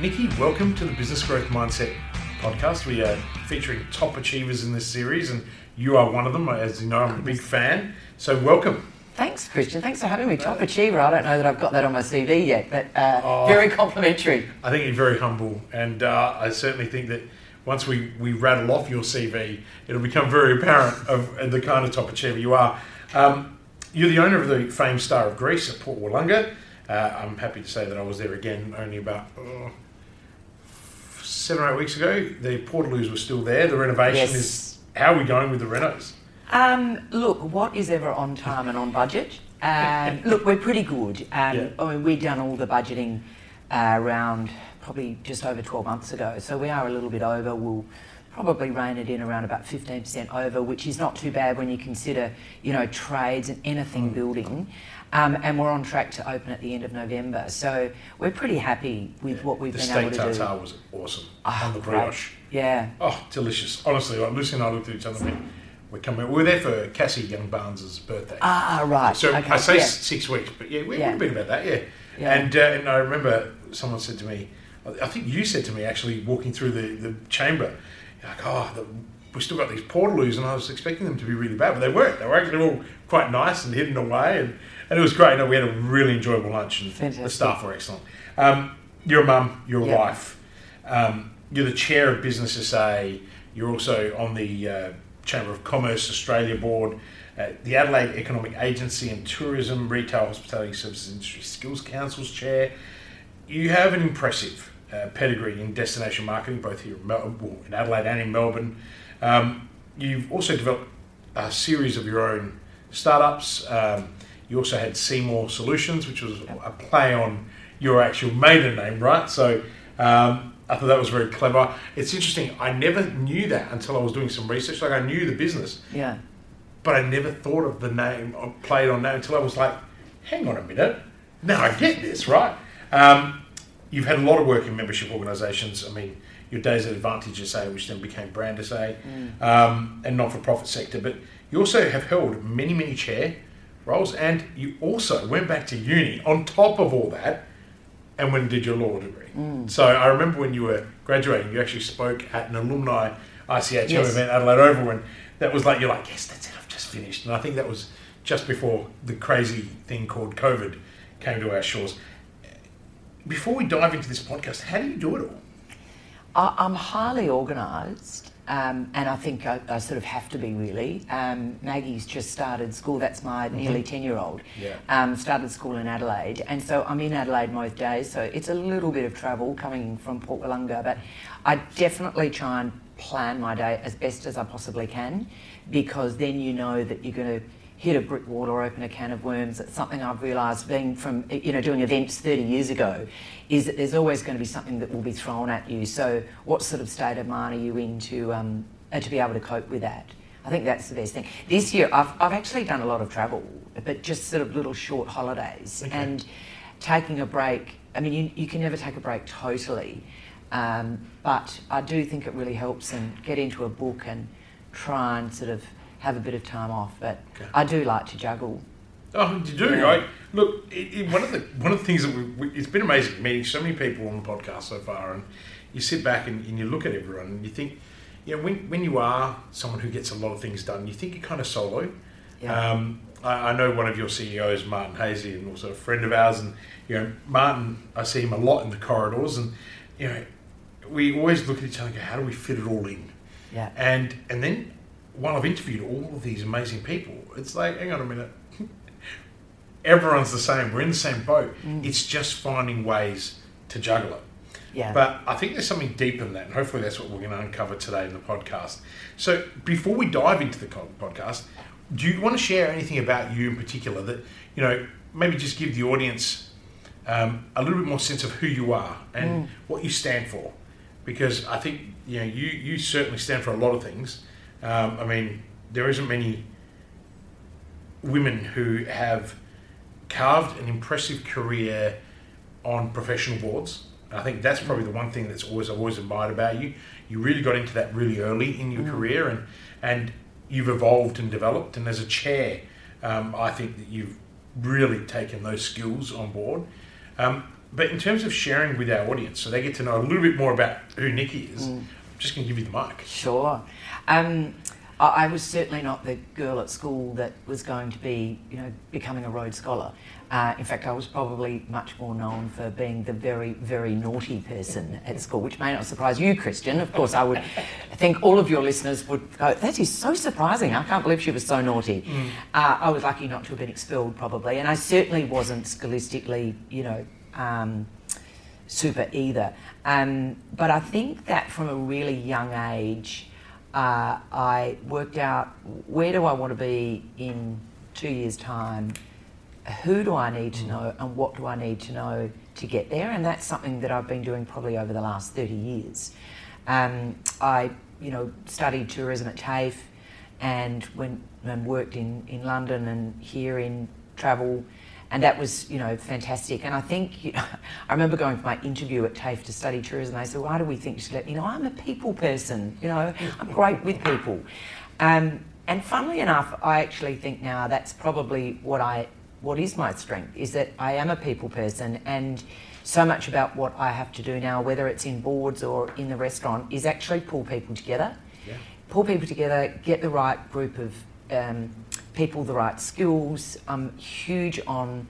Nikki, welcome to the Business Growth Mindset podcast. We are featuring top achievers in this series, and you are one of them. As you know, I'm a big fan. So, welcome. Thanks, Christian. Thanks for having me. Top achiever. I don't know that I've got that on my CV yet, but uh, oh, very complimentary. I think you're very humble, and uh, I certainly think that once we, we rattle off your CV, it'll become very apparent of the kind of top achiever you are. Um, you're the owner of the famed Star of Greece at Port Willunga. Uh, I'm happy to say that I was there again only about oh, seven or eight weeks ago. The portaloos were still there. The renovation yes. is. How are we going with the renos? Um, look, what is ever on time and on budget? Um, look, we're pretty good. Um, yeah. I mean, we've done all the budgeting uh, around probably just over 12 months ago, so we are a little bit over. We'll probably rein it in around about 15% over, which is not too bad when you consider, you know, trades and anything mm. building. Um, and we're on track to open at the end of November. So we're pretty happy with what we've the been able to do. The steak tartare was awesome oh, on the brioche. Yeah. Oh, delicious. Honestly, like Lucy and I looked at each other and we're coming. We were there for Cassie Young Barnes' birthday. Ah, right. So okay. I say yeah. six weeks, but yeah, we, yeah. we've been about that, yeah. yeah. And, uh, and I remember someone said to me, I think you said to me actually walking through the, the chamber, like, oh, the, we still got these portaloos, and I was expecting them to be really bad, but they weren't. They were actually all quite nice and hidden away, and, and it was great. we had a really enjoyable lunch, and Fantastic. the staff were excellent. Um, you're a mum, you're a yep. wife, um, you're the chair of Business SA, you're also on the uh, Chamber of Commerce Australia board, uh, the Adelaide Economic Agency and Tourism, Retail, Hospitality Services Industry Skills Council's chair. You have an impressive uh, pedigree in destination marketing, both here in, Mel- in Adelaide and in Melbourne. Um, you've also developed a series of your own startups. Um, you also had Seymour Solutions, which was a play on your actual maiden name, right? So um, I thought that was very clever. It's interesting. I never knew that until I was doing some research. Like I knew the business, yeah, but I never thought of the name, or played on that until I was like, hang on a minute. Now I get this, right? Um, you've had a lot of work in membership organisations. I mean, your days at Advantage SA, which then became Brand SA, mm. um, and not for profit sector. But you also have held many, many chair roles, and you also went back to uni on top of all that and went and did your law degree. Mm. So I remember when you were graduating, you actually spoke at an alumni ICHM yes. event, Adelaide Oval, and that was like, you're like, yes, that's it, I've just finished. And I think that was just before the crazy thing called COVID came to our shores. Before we dive into this podcast, how do you do it all? I'm highly organised, um, and I think I, I, sort of have to be really. Um, Maggie's just started school. That's my mm-hmm. nearly ten-year-old. Yeah. Um, started school in Adelaide, and so I'm in Adelaide most days. So it's a little bit of travel coming from Port Willunga, but I definitely try and plan my day as best as I possibly can, because then you know that you're going to hit a brick wall or open a can of worms. It's something I've realised being from, you know, doing events 30 years ago, is that there's always going to be something that will be thrown at you. So what sort of state of mind are you in to, um, uh, to be able to cope with that? I think that's the best thing. This year, I've, I've actually done a lot of travel, but just sort of little short holidays okay. and taking a break. I mean, you, you can never take a break totally, um, but I do think it really helps and get into a book and try and sort of have a bit of time off. But okay. I do like to juggle. Oh, you do, yeah. right? Look, it, it, one of the one of the things that we, we, it's been amazing meeting so many people on the podcast so far, and you sit back and, and, you look at everyone and you think, you know, when when you are someone who gets a lot of things done, you think you're kind of solo. Yeah. Um, I, I, know one of your CEOs, Martin Haese, and also a friend of ours, and you know, Martin, I see him a lot in the corridors, and you know, we always look at each other and go, how do we fit it all in? Yeah. And and then while I've interviewed all of these amazing people, it's like, hang on a minute, everyone's the same. We're in the same boat. Mm. It's just finding ways to juggle it. Yeah. But I think there's something deeper than that, and hopefully that's what we're going to uncover today in the podcast. So before we dive into the podcast, do you want to share anything about you in particular that you know maybe just give the audience um, a little bit more sense of who you are and mm. what you stand for? Because I think you know you you certainly stand for a lot of things. Um, I mean, there isn't many women who have carved an impressive career on professional boards. I think that's probably the one thing that's always I've always admired about you. You really got into that really early in your mm. career, and and you've evolved and developed. And as a chair, um, I think that you've really taken those skills on board. Um, but in terms of sharing with our audience, so they get to know a little bit more about who Nikki is, mm. I'm just going to give you the mic. Sure. Um, I was certainly not the girl at school that was going to be, you know, becoming a Rhodes Scholar. Uh, in fact, I was probably much more known for being the very, very naughty person at school, which may not surprise you, Christian. Of course, I would think all of your listeners would go, that is so surprising. I can't believe she was so naughty. Mm. Uh, I was lucky not to have been expelled, probably. And I certainly wasn't scholastically, you know, um, super either. Um, but I think that from a really young age, uh, I worked out where do I want to be in two years' time, who do I need to mm. know, and what do I need to know to get there. And that's something that I've been doing probably over the last 30 years. Um, I, you know, studied tourism at TAFE and went and worked in, in London and here in travel and that was you know fantastic. And I think you know, I remember going for my interview at TAFE to study tourism. They said, "Why do we think you should let you know I'm a people person. You know, I'm great with people." Um, and funnily enough, I actually think now that's probably what I what is my strength is that I am a people person and so much about what I have to do now, whether it's in boards or in the restaurant, is actually pull people together. Yeah. Pull people together, get the right group of um, people the right skills. I'm huge on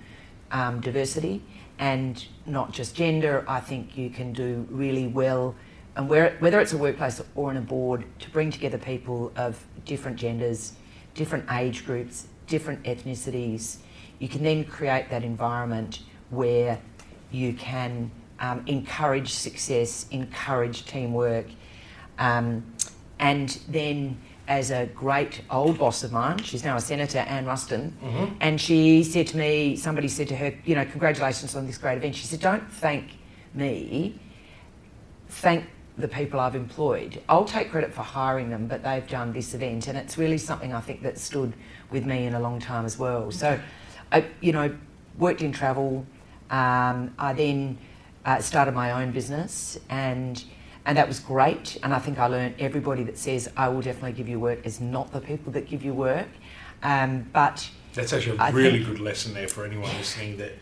um, diversity and not just gender. I think you can do really well, and where, whether it's a workplace or in a board, to bring together people of different genders, different age groups, different ethnicities. You can then create that environment where you can um, encourage success, encourage teamwork, um, and then as a great old boss of mine. She's now a senator, Anne Ruston, mm-hmm. and she said to me, somebody said to her, you know, congratulations on this great event. She said, don't thank me, thank the people I've employed. I'll take credit for hiring them, but they've done this event, and it's really something I think that stood with me in a long time as well. So, I, you know, worked in travel. Um, I then uh, started my own business and and that was great. And I think I learned everybody that says I will definitely give you work is not the people that give you work. Um, but that's actually a I really good lesson there for anyone listening. That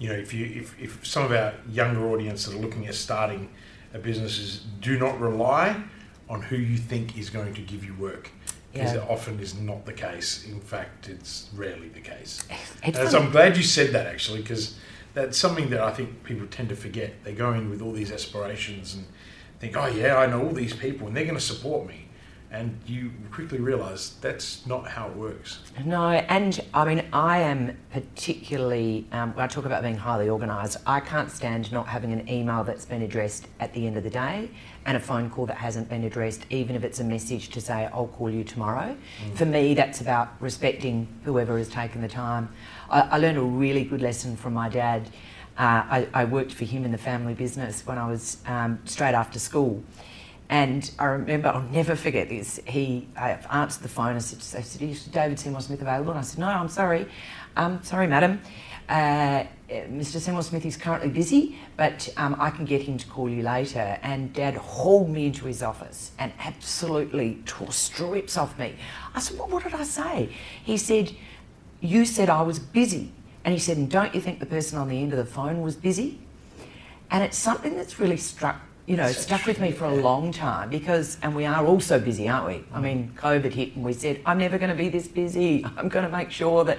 you know, if you if, if some of our younger audience that are looking at starting a business is do not rely on who you think is going to give you work. Because yeah. it often is not the case. In fact, it's rarely the case. so I'm glad you said that actually, because that's something that I think people tend to forget. They go in with all these aspirations and think, oh yeah, I know all these people and they're going to support me. And you quickly realise that's not how it works. No, and I mean, I am particularly, um, when I talk about being highly organised, I can't stand not having an email that's been addressed at the end of the day and a phone call that hasn't been addressed, even if it's a message to say, I'll call you tomorrow. Mm. For me, that's about respecting whoever has taken the time. I, I learned a really good lesson from my dad. Uh, I, I, worked for him in the family business when I was um, straight after school. And I remember, I'll never forget this. He I answered the phone. I said, I said Is David Seymour Smith available? And I said, No, I'm sorry. Um, sorry, madam. Uh, Mr. Seymour Smith is currently busy, but um, I can get him to call you later. And Dad hauled me into his office and absolutely tore strips off me. I said, well, What did I say? He said, You said I was busy. And he said, and don't you think the person on the end of the phone was busy? And it's something that's really struck, you know, stuck with me for a long time because, and we are all so busy, aren't we? I mean, COVID hit and we said, I'm never going to be this busy. I'm going to make sure that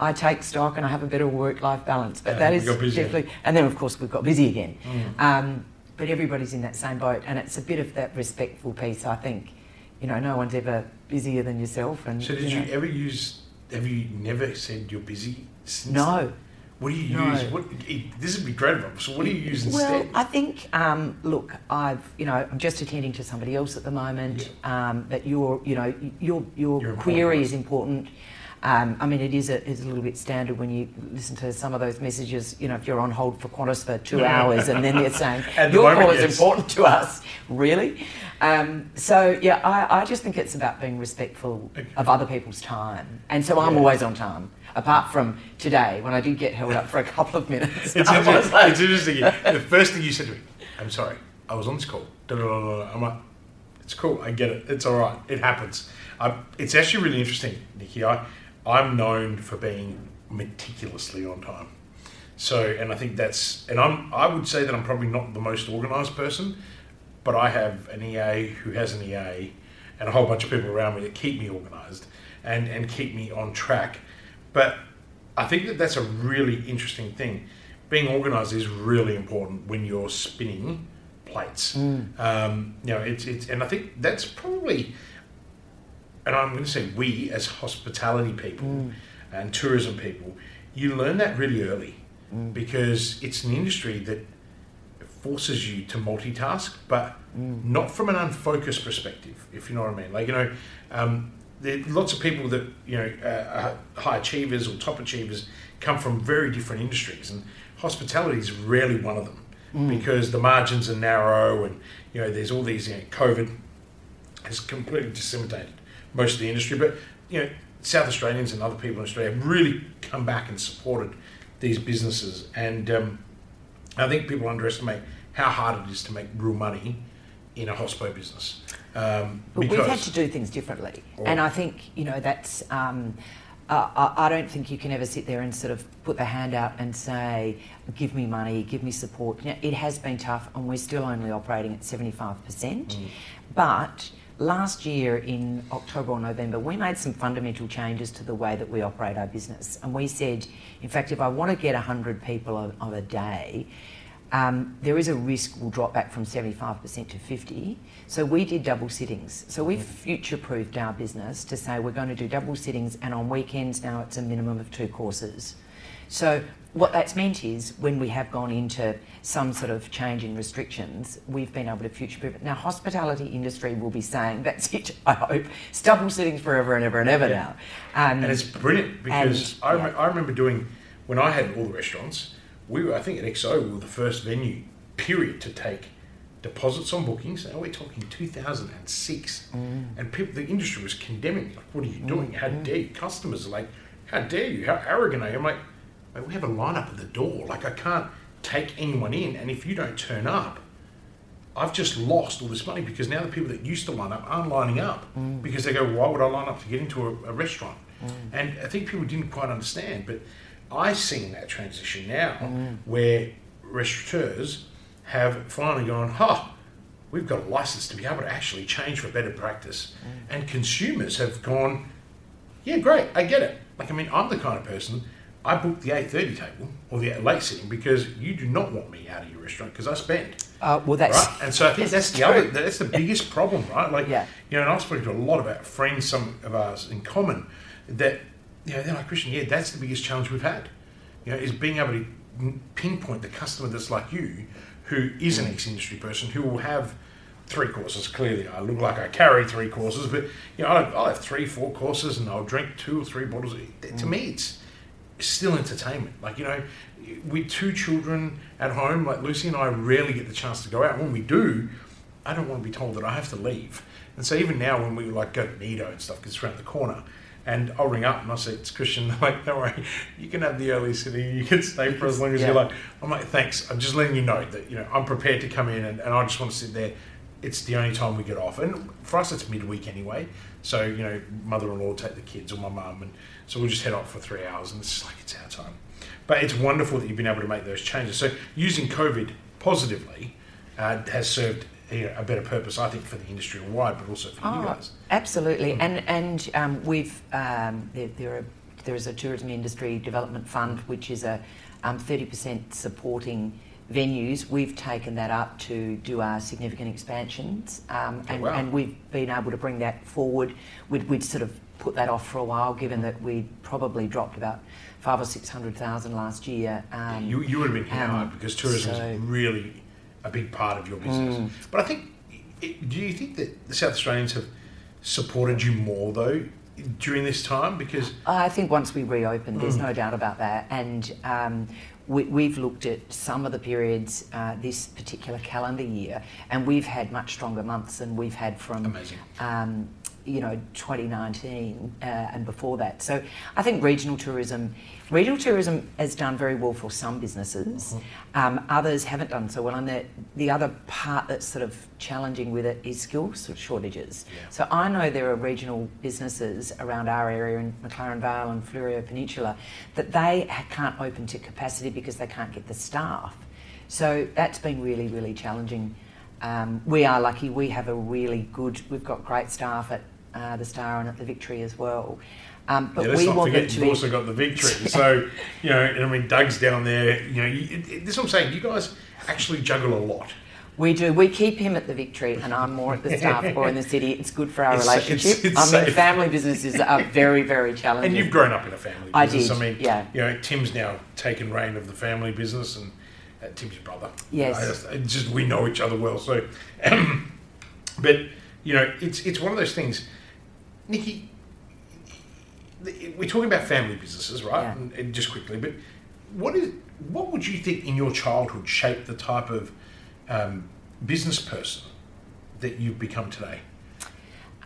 I take stock and I have a better work life balance. But yeah, that is definitely, and then of course we've got busy again. Mm. Um, but everybody's in that same boat and it's a bit of that respectful piece, I think. You know, no one's ever busier than yourself. And, so, did you, know, you ever use, have you never said you're busy? No. What do you no. use? What, this would be great. So what do you use instead? Well, I think, um, look, I've, you know, I'm just attending to somebody else at the moment. Yeah. Um, but your, you know, your your query is important. Um, I mean, it is a, is a little bit standard when you listen to some of those messages. You know, if you're on hold for Qantas for two hours and then they're saying your call is important to us, really. Um, so yeah, I, I just think it's about being respectful of other people's time, and so I'm yeah. always on time apart from today when I did get held up for a couple of minutes. it's, interesting, like, it's interesting. The first thing you said to me, I'm sorry, I was on this call. I'm like, it's cool, I get it, it's all right, it happens. I, it's actually really interesting, Nikki. I, I'm known for being meticulously on time. So, and I think that's, and I'm, I would say that I'm probably not the most organised person, but I have an EA who has an EA and a whole bunch of people around me that keep me organised and, and keep me on track. But I think that that's a really interesting thing. Being organised is really important when you're spinning plates. Mm. Um, you know, it's, it's, and I think that's probably, and I'm going to say we as hospitality people mm. and tourism people, you learn that really early mm. because it's an industry that forces you to multitask, but mm. not from an unfocused perspective, if you know what I mean. Like, you know, um, there lots of people that, you know, uh, high achievers or top achievers come from very different industries, and hospitality is rarely one of them mm. because the margins are narrow and, you know, there's all these, you know, COVID has completely disseminated most of the industry, but, you know, South Australians and other people in Australia have really come back and supported these businesses. And um, I think people underestimate how hard it is to make real money in a hospo business. Um, but we've had to do things differently, and I think you know that's. Um, uh, I don't think you can ever sit there and sort of put the hand out and say, "Give me money, give me support." You know, it has been tough, and we're still only operating at seventy-five percent. Mm. But last year in October or November, we made some fundamental changes to the way that we operate our business. And we said, in fact, if I want to get 100 people of, of a day, um, there is a risk we'll drop back from 75% to 50. So we did double sittings. So we've future-proofed our business to say we're going to do double sittings and on weekends now it's a minimum of two courses. So what that's meant is when we have gone into some sort of change in restrictions, we've been able to future proof it. Now, hospitality industry will be saying that's it. I hope it's double sittings forever and ever and ever yeah. now. Um, and it's brilliant because and, I, yeah. I remember doing when I had all the restaurants. We were, I think, at XO, we were the first venue period to take deposits on bookings. Now we're talking 2006, mm. and people, the industry was condemning. Like, what are you doing? Mm. How dare you? Customers are like, how dare you? How arrogant are you? I'm like we have a lineup at the door. Like I can't take anyone in, and if you don't turn up, I've just lost all this money because now the people that used to line up aren't lining up mm. because they go, why would I line up to get into a, a restaurant? Mm. And I think people didn't quite understand, but I've seen that transition now mm. where restaurateurs have finally gone, huh, we've got a license to be able to actually change for better practice. Mm. And consumers have gone, yeah, great, I get it. Like, I mean, I'm the kind of person I booked the 8.30 table or the late sitting because you do not want me out of your restaurant because I spend. Uh, well, that's right, and so I think that's, that's the other that's the biggest problem, right? Like, yeah. you know, and I've spoken to a lot of our friends, some of ours in common, that you know they're like Christian. Yeah, that's the biggest challenge we've had. You know, is being able to pinpoint the customer that's like you, who is an mm. ex-industry person, who will have three courses. Clearly, I look like I carry three courses, but you know, I'll, I'll have three, four courses, and I'll drink two or three bottles. To mm. me, it's still entertainment. Like, you know, with two children at home, like Lucy and I rarely get the chance to go out. When we do, I don't want to be told that I have to leave. And so even now when we like go to Nido and stuff, because it's around the corner, and I'll ring up and I'll say, it's Christian. They're like, don't worry, you can have the early sitting, you can stay for as long as yeah. you like. I'm like, thanks. I'm just letting you know that, you know, I'm prepared to come in and, and I just want to sit there. It's the only time we get off. And for us, it's midweek anyway. So, you know, mother-in-law take the kids or my mum and so we'll just head off for three hours, and it's like it's our time. But it's wonderful that you've been able to make those changes. So using COVID positively uh, has served you know, a better purpose, I think, for the industry wide, but also for oh, you guys. Absolutely, mm-hmm. and and um, we've um, there, there, are there is a tourism industry development fund which is a um, thirty percent supporting venues. We've taken that up to do our significant expansions, um, oh, and, oh, wow. and, we've been able to bring that forward. We'd, we'd sort of put that off for a while, given that we probably dropped about five or six hundred thousand last year. Um, you, you would have been hit um, because tourism so, is really a big part of your business. Mm. But I think, do you think that the South Australians have supported you more though during this time? Because I think once we reopened, there's mm. no doubt about that, and. Um, we, have looked at some of the periods uh, this particular calendar year, and we've had much stronger months than we've had from Amazing. Um, you know 2019 uh, and before that. So I think regional tourism, regional tourism has done very well for some businesses. Mm-hmm. Um, others haven't done so well, and the the other part that's sort of challenging with it is skills shortages. Yeah. So I know there are regional businesses around our area in McLaren Vale and Fleurieu Peninsula that they can't open to capacity because they can't get the staff. So that's been really really challenging. Um, we are lucky. We have a really good. We've got great staff at uh, the Star and at the Victory as well. Um, but yeah, let's we not forget you've also got the Victory. so you know, and I mean, Doug's down there. You know, you, it, this is what I'm saying. You guys actually juggle a lot. We do. We keep him at the Victory, and I'm more at the staff or in the city. It's good for our it's, relationship. It's, it's I mean, safe. family businesses are very, very challenging. And you've grown up in a family business. I did. I mean, yeah. You know, Tim's now taken reign of the family business, and uh, Tim's your brother. Yes. Just, just, we know each other well. So, but you know, it's it's one of those things. Nikki, we're talking about family businesses, right? Yeah. And, and, just quickly, but what is what would you think in your childhood shaped the type of um, business person that you've become today?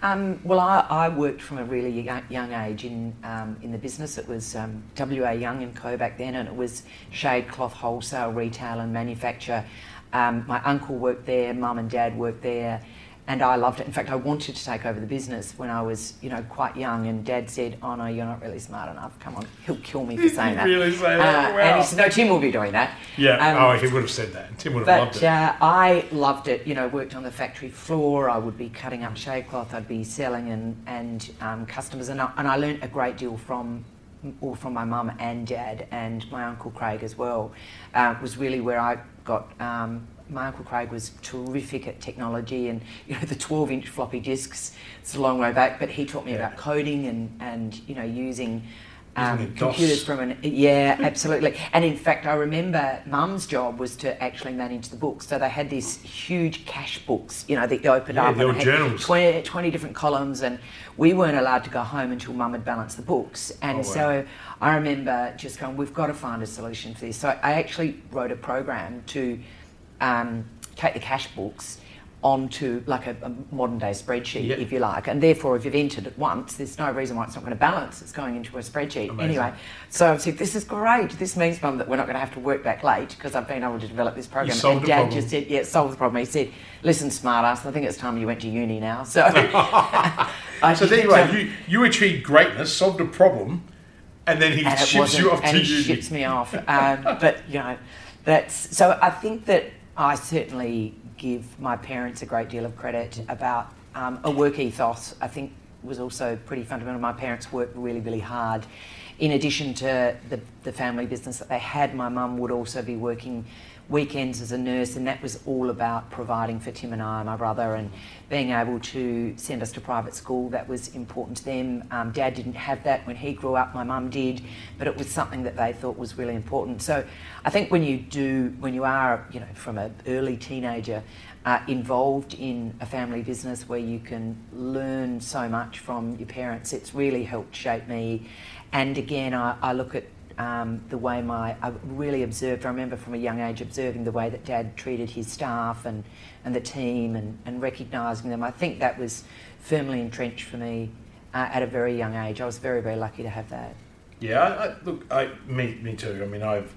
Um, well, I, I, worked from a really young, young age in um, in the business. It was um, WA Young and Co back then, and it was shade cloth wholesale, retail, and manufacture. Um, my uncle worked there, mum and dad worked there, and I loved it. In fact, I wanted to take over the business when I was, you know, quite young. And Dad said, "Oh no, you're not really smart enough. Come on, he'll kill me for saying that." really say that? Uh, wow. And he said, "No, Tim will be doing that." Yeah. Um, oh, he would have said that. Tim would have but, loved it. Uh, I loved it. You know, worked on the factory floor. I would be cutting up shade cloth. I'd be selling and and um, customers, and I, and I learned a great deal from or from my mum and dad and my uncle Craig as well. Uh, was really where I got um, my uncle Craig was terrific at technology and you know the 12 inch floppy disks it's a long way back but he taught me yeah. about coding and and you know using um, computers from an yeah absolutely. And in fact I remember mum's job was to actually manage the books. So they had these huge cash books you know that you opened yeah, up and had 20, 20, different columns and we weren't allowed to go home until mum had balanced the books. And oh, wow. so I remember just going we've got to find a solution for this. So I actually wrote a program to um, take the cash books onto like a, a modern day spreadsheet, yep. if you like. And therefore, if you've entered it once, there's no reason why it's not going to balance. It's going into a spreadsheet. Amazing. Anyway, so I've said, this is great. This means, Mum, that we're not going to have to work back late because I've been able to develop this program. And Dad just said, yeah, solve the problem. He said, listen, smartass, I think it's time you went to uni now. So, so there you are. You, you achieved greatness, solved a problem, and then he and ships you off and to he uni. ships me off. Um, but, you know, that's so I think that I certainly give my parents a great deal of credit about um, a work ethos. I think was also pretty fundamental. My parents worked really, really hard. In addition to the, the family business that they had, my mum would also be working weekends as a nurse, and that was all about providing for Tim and I, my brother, and being able to send us to private school. That was important to them. Um, Dad didn't have that when he grew up. My mum did, but it was something that they thought was really important. So, I think when you do, when you are, you know, from an early teenager. Uh, involved in a family business where you can learn so much from your parents, it's really helped shape me. And again, I, I look at um, the way my I really observed. I remember from a young age observing the way that Dad treated his staff and and the team and, and recognising them. I think that was firmly entrenched for me uh, at a very young age. I was very very lucky to have that. Yeah, I, I, look, I me me too. I mean, I've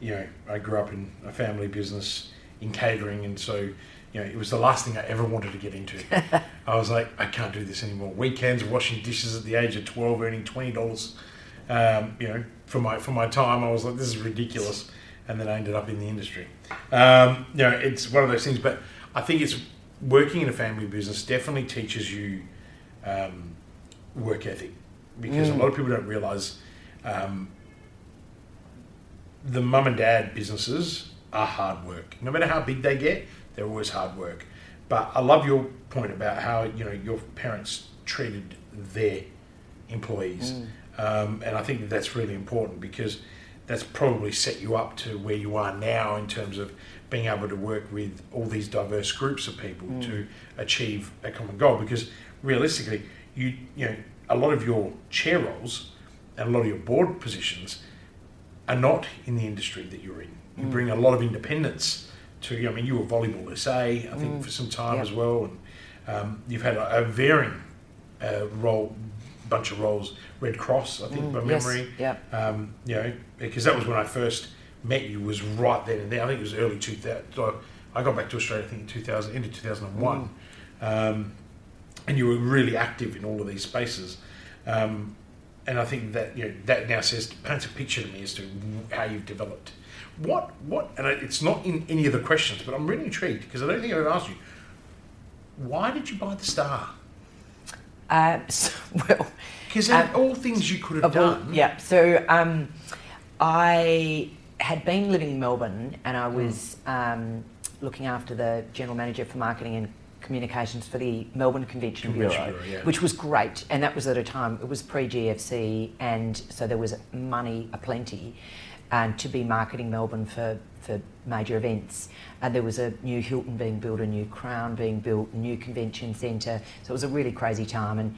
you know I grew up in a family business in catering, and so you know, it was the last thing I ever wanted to get into. I was like, I can't do this anymore. Weekends, washing dishes at the age of 12, earning $20 um, you know, for my for my time, I was like, this is ridiculous, and then I ended up in the industry. Um, you know, it's one of those things. But I think it's working in a family business definitely teaches you um, work ethic because mm. a lot of people don't realize um, the mum and dad businesses are hard work. No matter how big they get, they're always hard work. But I love your point about how you know your parents treated their employees. Mm. Um, and I think that that's really important because that's probably set you up to where you are now in terms of being able to work with all these diverse groups of people mm. to achieve a common goal. Because realistically, you you know a lot of your chair roles and a lot of your board positions are not in the industry that you're in. You mm. bring a lot of independence to. I mean, you were volleyball SA, I think, mm. for some time yep. as well, and um, you've had a, a varying uh, role, bunch of roles, Red Cross, I think, Mm, by yes, memory. yeah. Um, you know, because that was when I first met you. Was right then and there. I think it was early 2000. So I got back to Australia, I think, in 2000, into 2001. Um, and you were really active in all of these spaces. Um, and I think that you know that now says paints a picture to me as to how you've developed. What what and it's not in any of the questions, but I'm really intrigued because I don't think I've asked you. Why did you buy the Star? Uh, so, well, Because Um, all things you could have all- done. yeah. So um, I had been living in Melbourne, and I was um, looking after the general manager for marketing and communications for the Melbourne Convention, Convention Bureau, Bureau, yeah. which was great. And that was at a time it was pre GFC, and so there was money aplenty. And to be marketing Melbourne for, for major events. And there was a new Hilton being built, a new Crown being built, a new convention centre. So it was a really crazy time. And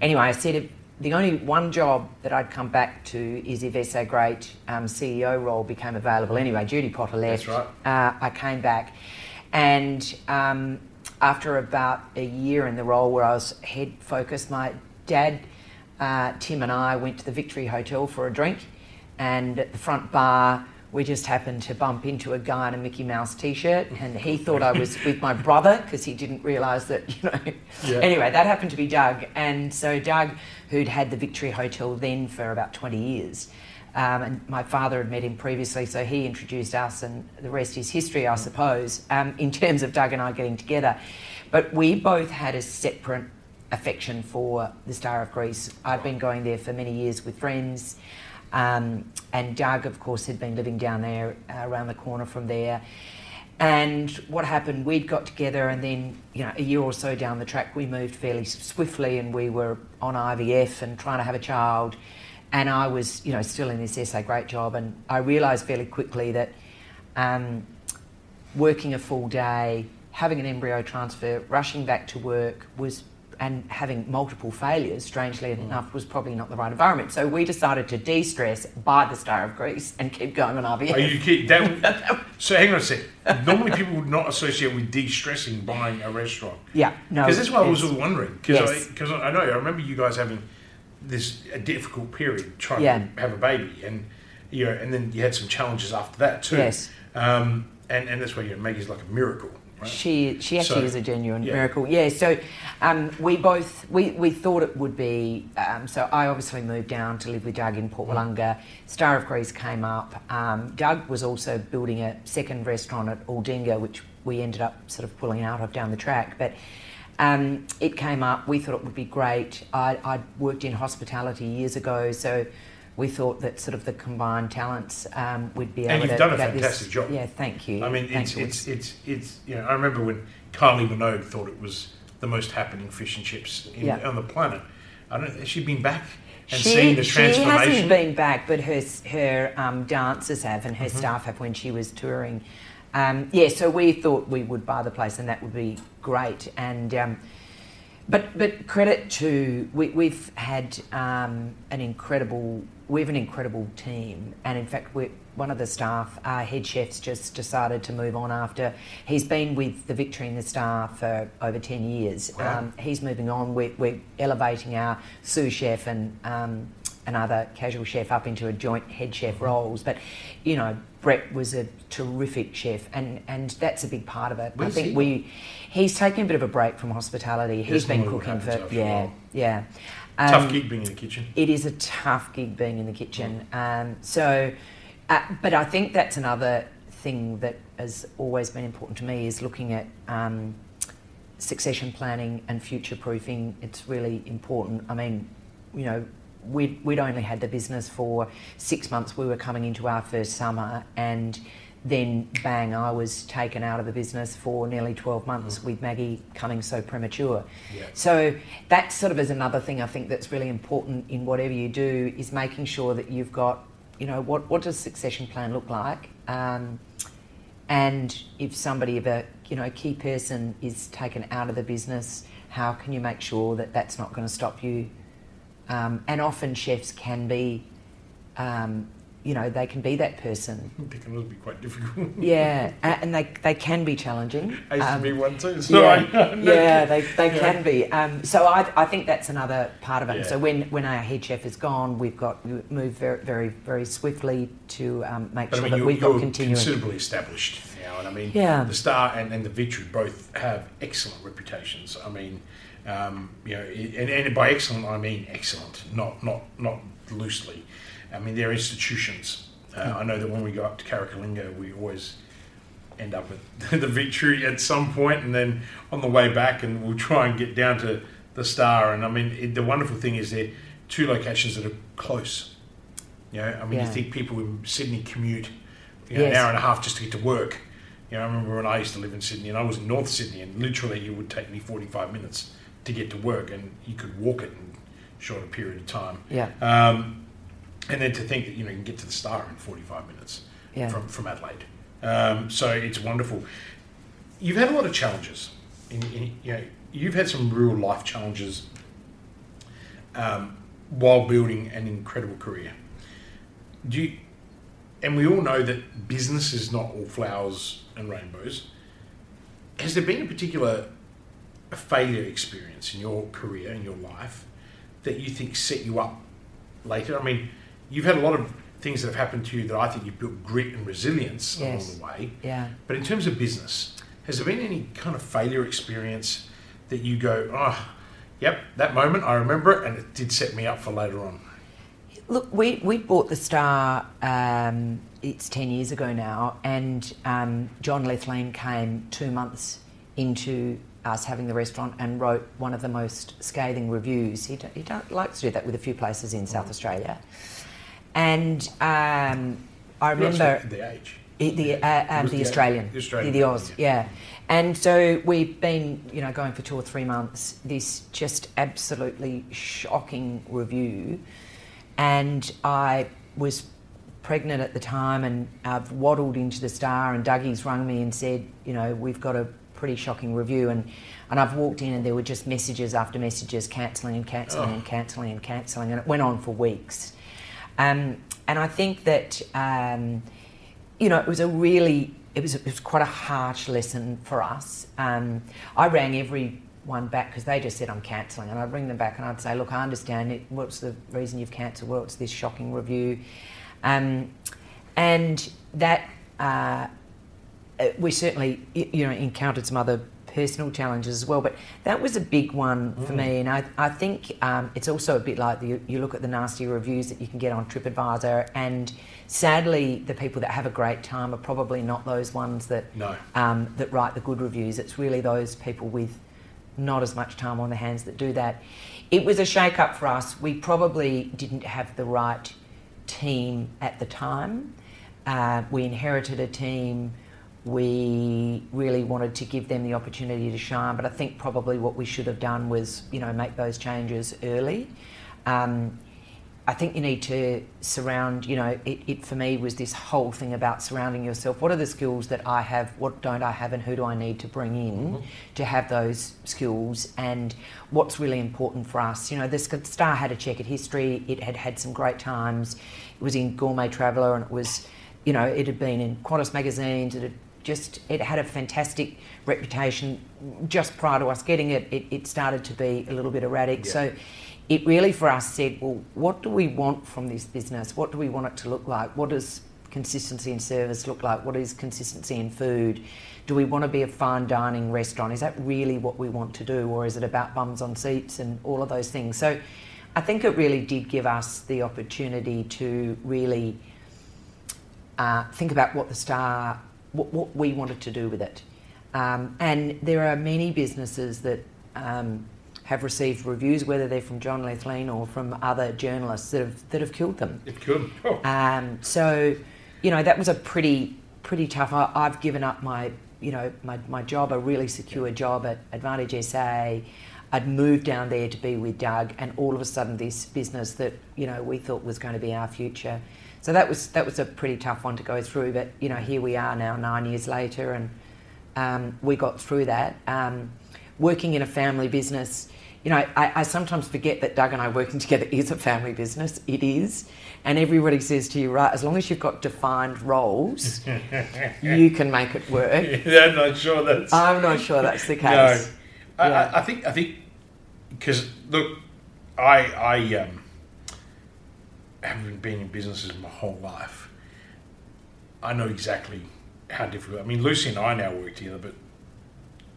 anyway, I said if the only one job that I'd come back to is if SA Great um, CEO role became available. Anyway, Judy Potter left. That's Uh, I came back, and um, after about a year in the role where I was head focused, my dad, uh, Tim, and I went to the Victory Hotel for a drink, and at the front bar. We just happened to bump into a guy in a Mickey Mouse t-shirt, and he thought I was with my brother because he didn't realise that, you know. Yeah. Anyway, that happened to be Doug, and so Doug, who'd had the Victory Hotel then for about 20 years, um, and my father had met him previously, so he introduced us, and the rest is history, I suppose, um, in terms of Doug and I getting together. But we both had a separate affection for the Star of Greece. I'd been going there for many years with friends, um, and Doug, of course, had been living down there uh, around the corner from there. And what happened, we'd got together, and then, you know, a year or so down the track, we moved fairly swiftly, and we were on IVF and trying to have a child. And I was, you know, still in this SA great job, and I realised fairly quickly that um, working a full day, having an embryo transfer, rushing back to work was, and having multiple failures, strangely enough, was probably not the right environment. So we decided to de-stress, buy the Star of Greece, and keep going on IVF. Are you kidding? That, so hang on a sec. Normally people would not associate with de-stressing buying a restaurant. yeah, no. Because that's what I was all wondering. Because Yes. I, 'cause I know, I remember you guys having this a difficult period trying Yeah. to have a baby, and you know, and then you had some challenges after that too. Yes. Um, and and that's why you know, Maggie's like a miracle, right? She she actually So, is a genuine yeah. miracle. Yeah. So um, we both we, we thought it would be. Um, so I obviously moved down to live with Doug in Port Willunga. Star of Greece came up. Um, Doug was also building a second restaurant at Aldinga, which we ended up sort of pulling out of down the track, but. Um, it came up. We thought it would be great. I, I'd worked in hospitality years ago, so we thought that sort of the combined talents um, would be able And you've to done a get this- fantastic job. Yeah, thank you. I mean, it's, you. it's it's it's you know, I remember when Kylie Minogue thought it was the most happening fish and chips in, Yeah. on the planet. I don't. Has she been back and she, seen the transformation? She hasn't been back, but her her um, dancers have, and her Mm-hmm. staff have when she was touring. Um, yeah, so we thought we would buy the place, and that would be great. And um, but but credit to we, we've had um, an incredible we have an incredible team, and in fact, one of the staff, our head chefs, just decided to move on after he's been with the Victory and the Star for over ten years. Wow. Um, he's moving on. We're, we're elevating our sous chef and um, another casual chef up into a joint head chef roles. But you know, Brett was a terrific chef, and and that's a big part of it. Where's I think he we he's taken a bit of a break from hospitality. He's Yes, been cooking for a yeah yeah. Tough Um, gig being in the kitchen. it is a tough gig being in the kitchen. Um, so, uh, but I think that's another thing that has always been important to me is looking at um, succession planning and future proofing. It's really important. I mean, you know, we'd, we'd only had the business for six months. We were coming into our first summer and then bang, I was taken out of the business for nearly 12 months with Maggie coming so premature. Yeah. So that sort of is another thing I think that's really important in whatever you do is making sure that you've got, you know, what, what does succession plan look like? Um, and if somebody of a, you know, key person is taken out of the business, how can you make sure that that's not going to stop you? Um, and often chefs can be um, you know, they can be that person. They can be quite difficult. yeah, and they, they can be challenging. I used um, to be one too, so yeah, yeah they, they yeah. can be. Um, so I, I think that's another part of it. Yeah. So when, when our head chef is gone, we've got we moved very very very swiftly to um, make but sure I mean, that we've got continuing. considerably established now, and I mean, yeah. the Star and, and the Victory both have excellent reputations. I mean, um, you know, and, and by excellent I mean excellent, not not not loosely. I mean, they're institutions. Uh, I know that when we go up to Carrickalinga, we always end up at the victory at some point, and then on the way back, and we'll try and get down to the Star. And I mean, it, the wonderful thing is they're two locations that are close. You know, I mean, yeah. you think people in Sydney commute you know, yes. an hour and a half just to get to work. You know, I remember when I used to live in Sydney, and I was in North Sydney, and literally it would take me forty-five minutes to get to work, and you could walk it in a shorter period of time. Yeah. Um, and then to think that you know you can get to the star in 45 minutes yeah. from from Adelaide. Um, so it's wonderful. You've had a lot of challenges. In, in, you know, you've had some real life challenges um, while building an incredible career. Do you, and we all know that business is not all flowers and rainbows. Has there been a particular a failure experience in your career in your life that you think set you up later? I mean, you've had a lot of things that have happened to you that I think you've built grit and resilience yes. along the way. Yeah. But in terms of business, has there been any kind of failure experience that you go, oh, yep, that moment I remember it, and it did set me up for later on? Look, we, we bought the Star, um, it's 10 years ago now, and um, John Lethlean came two months into us having the restaurant and wrote one of the most scathing reviews. He, he likes to do that with a few places in South Australia. And um, I remember the age. The, uh, um, the, the, Australian, the Australian, the, the Oz, yeah. yeah. And so we've been, you know, going for two or three months. This just absolutely shocking review, and I was pregnant at the time, and I've waddled into the Star, and Dougie's rung me and said, you know, we've got a pretty shocking review, and and I've walked in, and there were just messages after messages, cancelling and cancelling oh. and cancelling and cancelling, and it went on for weeks. Um, and I think that, um, you know, it was a really, it was, it was quite a harsh lesson for us. Um, I rang everyone back because they just said, I'm cancelling. And I'd ring them back and I'd say, look, I understand it. What's the reason you've cancelled? Well, it's this shocking review? Um, and that, uh, we certainly, you know, encountered some other personal challenges as well. But that was a big one for mm. me, and I, I think um, it's also a bit like the, you look at the nasty reviews that you can get on TripAdvisor, and sadly, the people that have a great time are probably not those ones that no. um, that write the good reviews. It's really those people with not as much time on their hands that do that. It was a shake up for us. We probably didn't have the right team at the time. Uh, we inherited a team we really wanted to give them the opportunity to shine, but I think probably what we should have done was, you know, make those changes early. Um, I think you need to surround, you know, it, it, for me was this whole thing about surrounding yourself. What are the skills that I have? What don't I have? And who do I need to bring in mm-hmm. to have those skills? And what's really important for us? You know, the Star had a checkered history. It had had some great times. It was in Gourmet Traveller and it was, you know, it had been in Qantas magazines. It had just it had a fantastic reputation just prior to us getting it. It, it started to be a little bit erratic. Yeah. so it really for us said well what do we want from this business? What do we want it to look like? What does consistency in service look like? What is consistency in food? Do we want to be a fine dining restaurant? Is that really what we want to do? Or is it about bums on seats and all of those things? So i think it really did give us the opportunity to really uh, think about what the star what, what we wanted to do with it. Um, and there are many businesses that um, have received reviews, whether they're from John Lethlean or from other journalists that have that have killed them. It killed. Oh. Um, so, you know, that was a pretty pretty tough. I, have given up my you know my, my job, a really secure job at Advantage SA. I'd moved down there to be with Doug, and all of a sudden, this business that you know we thought was going to be our future so that was that was a pretty tough one to go through. But you know, here we are now, nine years later, and um, we got through that. Um, working in a family business, you know, I, I, sometimes forget that Doug and I working together is a family business. It is. And everybody says to you, right, as long as you've got defined roles, you can make it work. Yeah, I'm not sure that's. I'm not sure that's the case. No, I, yeah. I, I think I think because look, I I um, haven't been in businesses my whole life. I know exactly how difficult. I mean, Lucy and I now work together, but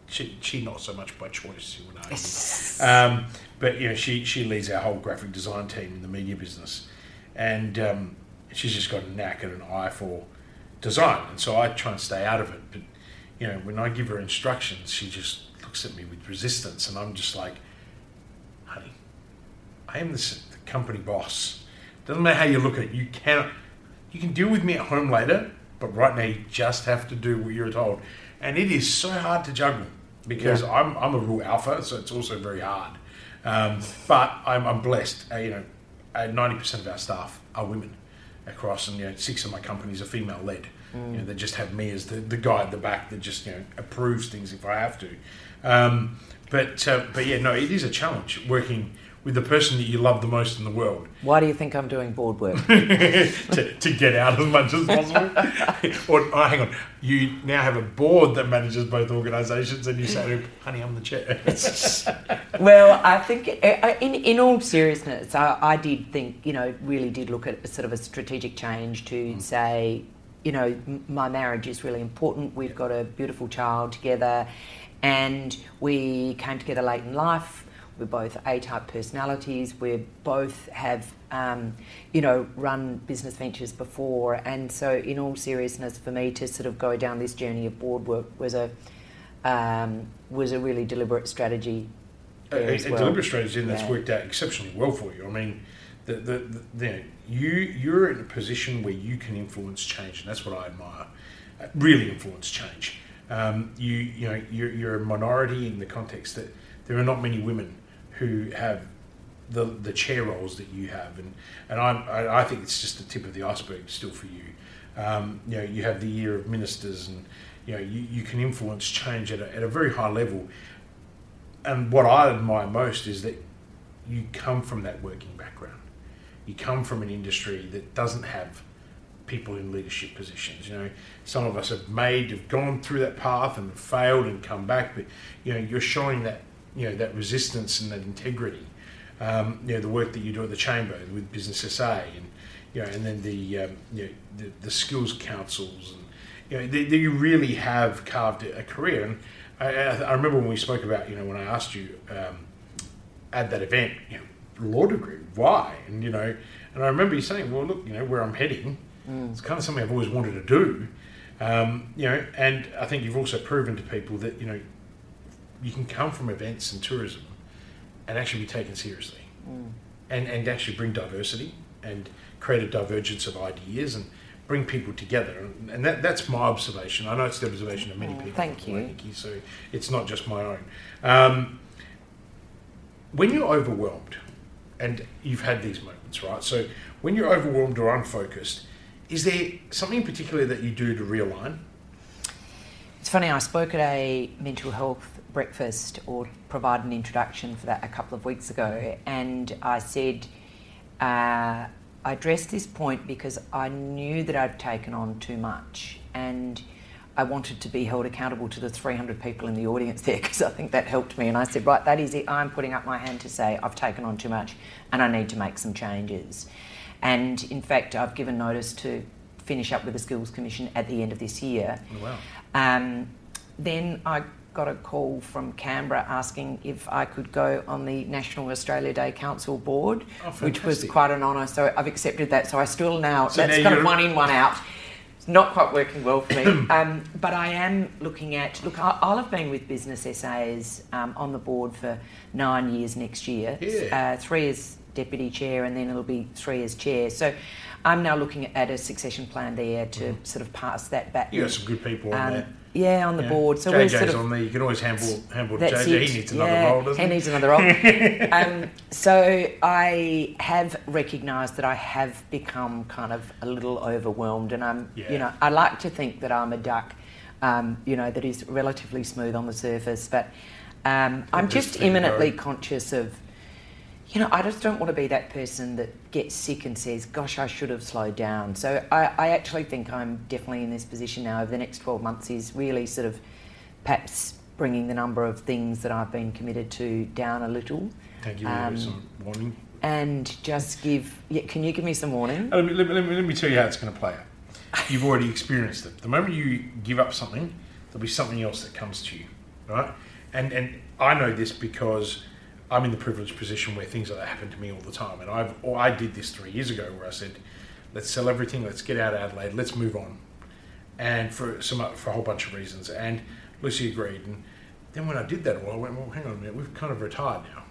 she, she not so much by choice, you would argue. um, but you know, she she leads our whole graphic design team in the media business, and um, she's just got a knack and an eye for design, and so I try and stay out of it. But you know, when I give her instructions, she just looks at me with resistance, and I'm just like, honey, I am the, the company boss. Doesn't matter how you look at it, you cannot. You can deal with me at home later, but right now you just have to do what you're told, and it is so hard to juggle because yeah. I'm, I'm a real alpha, so it's also very hard. Um, but I'm, I'm blessed. Uh, you know, ninety percent of our staff are women across, and you know, six of my companies are female led. Mm. You know, they just have me as the, the guy at the back that just you know approves things if I have to. Um, but uh, but yeah, no, it is a challenge working with the person that you love the most in the world. Why do you think I'm doing board work? to, to get out as much as possible. or oh, hang on, you now have a board that manages both organisations, and you say, "Honey, I'm the chair." well, I think uh, in in all seriousness, I, I, did think you know really did look at sort of a strategic change to mm. say, you know, my marriage is really important. We've got a beautiful child together, and we came together late in life we're both A-type personalities. We both have, um, you know, run business ventures before, and so in all seriousness, for me to sort of go down this journey of board work was a um, was a really deliberate strategy. A, a, well. deliberate strategy and that's yeah. worked out exceptionally well for you. I mean, the, the, the, the, you you're in a position where you can influence change, and that's what I admire. Uh, really influence change. Um, you you know you're, you're a minority in the context that there are not many women who have the the chair roles that you have, and and I I think it's just the tip of the iceberg still for you. Um, you know, you have the year of ministers, and you know you, you can influence change at a, at a very high level. And what I admire most is that you come from that working background. You come from an industry that doesn't have people in leadership positions. You know, some of us have made, have gone through that path and failed and come back, but you know, you're showing that you know that resistance and that integrity. Um, you know the work that you do at the chamber with Business SA, and you know, and then the um, you know, the, the, skills councils, and you know, they, they you really have carved a career. And I, I, remember when we spoke about you know when I asked you um, at that event, you know, law degree, why? And you know, and I remember you saying, well, look, you know, where I'm heading, mm. it's kind of something I've always wanted to do. Um, you know, and I think you've also proven to people that you know you can come from events and tourism and actually be taken seriously mm. and, and actually bring diversity and create a divergence of ideas and bring people together. And, and that, that's my observation. I know it's the observation of many oh, people. Thank you. Nikki, so it's not just my own. Um, when you're overwhelmed, and you've had these moments, right? So when you're overwhelmed or unfocused, is there something in particular that you do to realign? It's funny, I spoke at a mental health breakfast or provide an introduction for that a couple of weeks ago, and I said uh, I addressed this point because I knew that I'd taken on too much, and I wanted to be held accountable to the 300 people in the audience there because I think that helped me. And I said, right, that is it. I'm putting up my hand to say I've taken on too much, and I need to make some changes. And in fact, I've given notice to finish up with the Skills Commission at the end of this year. Oh, wow. Um, then I got a call from Canberra asking if I could go on the National Australia Day Council board, oh, which was quite an honour. So I've accepted that. So I still now so that's now kind of one in, one out. It's not quite working well for me. um, but I am looking at look. I'll have been with Business SAs um, on the board for nine years next year. Yeah. Uh, three as deputy chair, and then it'll be three as chair. So. I'm now looking at a succession plan there to mm. sort of pass that back. You got some good people on um, there. Yeah, on the yeah. board. So JJ's sort of, on there. You can always handle handle JJ. It. He needs another yeah, role, doesn't he? He needs another role. um, so I have recognised that I have become kind of a little overwhelmed, and I'm, yeah. you know, I like to think that I'm a duck, um, you know, that is relatively smooth on the surface, but Um, I'm just imminently conscious of, you know, I just don't want to be that person that gets sick and says, gosh, I should have slowed down. So I, I actually think I'm definitely in this position now over the next 12 months is really sort of perhaps bringing the number of things that I've been committed to down a little. Thank you um, some warning. And just give, yeah, can you give me some warning? Let me, let me, let me tell you how it's going to play out. You've already experienced it. The moment you give up something, there'll be something else that comes to you, right? And and I know this because I'm in the privileged position where things like that happen to me all the time. And I've or I did this three years ago where I said, let's sell everything, let's get out of Adelaide, let's move on, and for some for a whole bunch of reasons. And Lucy agreed. And then when I did that, well, I went, well, hang on a minute, we've kind of retired now,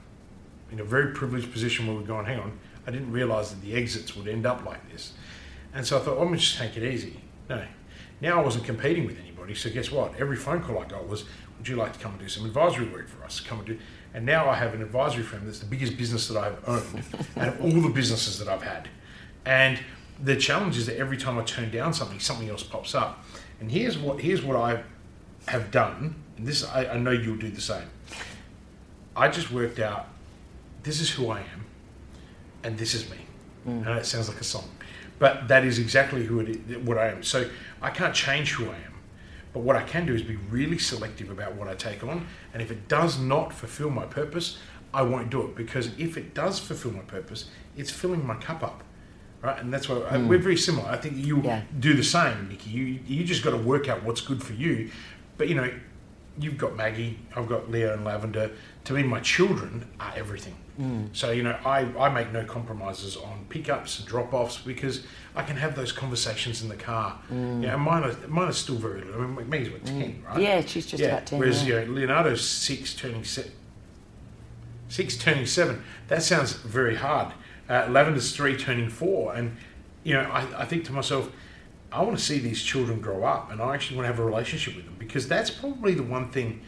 in a very privileged position where we're going, hang on, I didn't realise that the exits would end up like this. And so I thought, well, I'm going to just take it easy. No. Now I wasn't competing with anybody, so guess what? Every phone call I got was, would you like to come and do some advisory work for us? Come and do. And now I have an advisory firm that's the biggest business that I've owned, out of all the businesses that I've had. And the challenge is that every time I turn down something, something else pops up. And here's what here's what I have done, and this I, I know you'll do the same. I just worked out this is who I am, and this is me. Mm. And it sounds like a song, but that is exactly who it is, what I am. So I can't change who I am. But what I can do is be really selective about what I take on. And if it does not fulfill my purpose, I won't do it because if it does fulfill my purpose, it's filling my cup up. Right, and that's why mm. we're very similar. I think you yeah. do the same, Nikki. You you just got to work out what's good for you. But you know, you've got Maggie, I've got Leo and Lavender. To me, my children are everything. Mm. So you know, I, I make no compromises on pickups and drop offs because I can have those conversations in the car. Mm. Yeah, mine are mine are still very little. I mean, Maggie's what ten, mm. right? Yeah, she's just yeah. about ten. Whereas yeah. you know, Leonardo's six, turning seven. Six turning seven. That sounds very hard. Uh, Lavender's three, turning four, and you know, I, I think to myself, I want to see these children grow up, and I actually want to have a relationship with them because that's probably the one thing.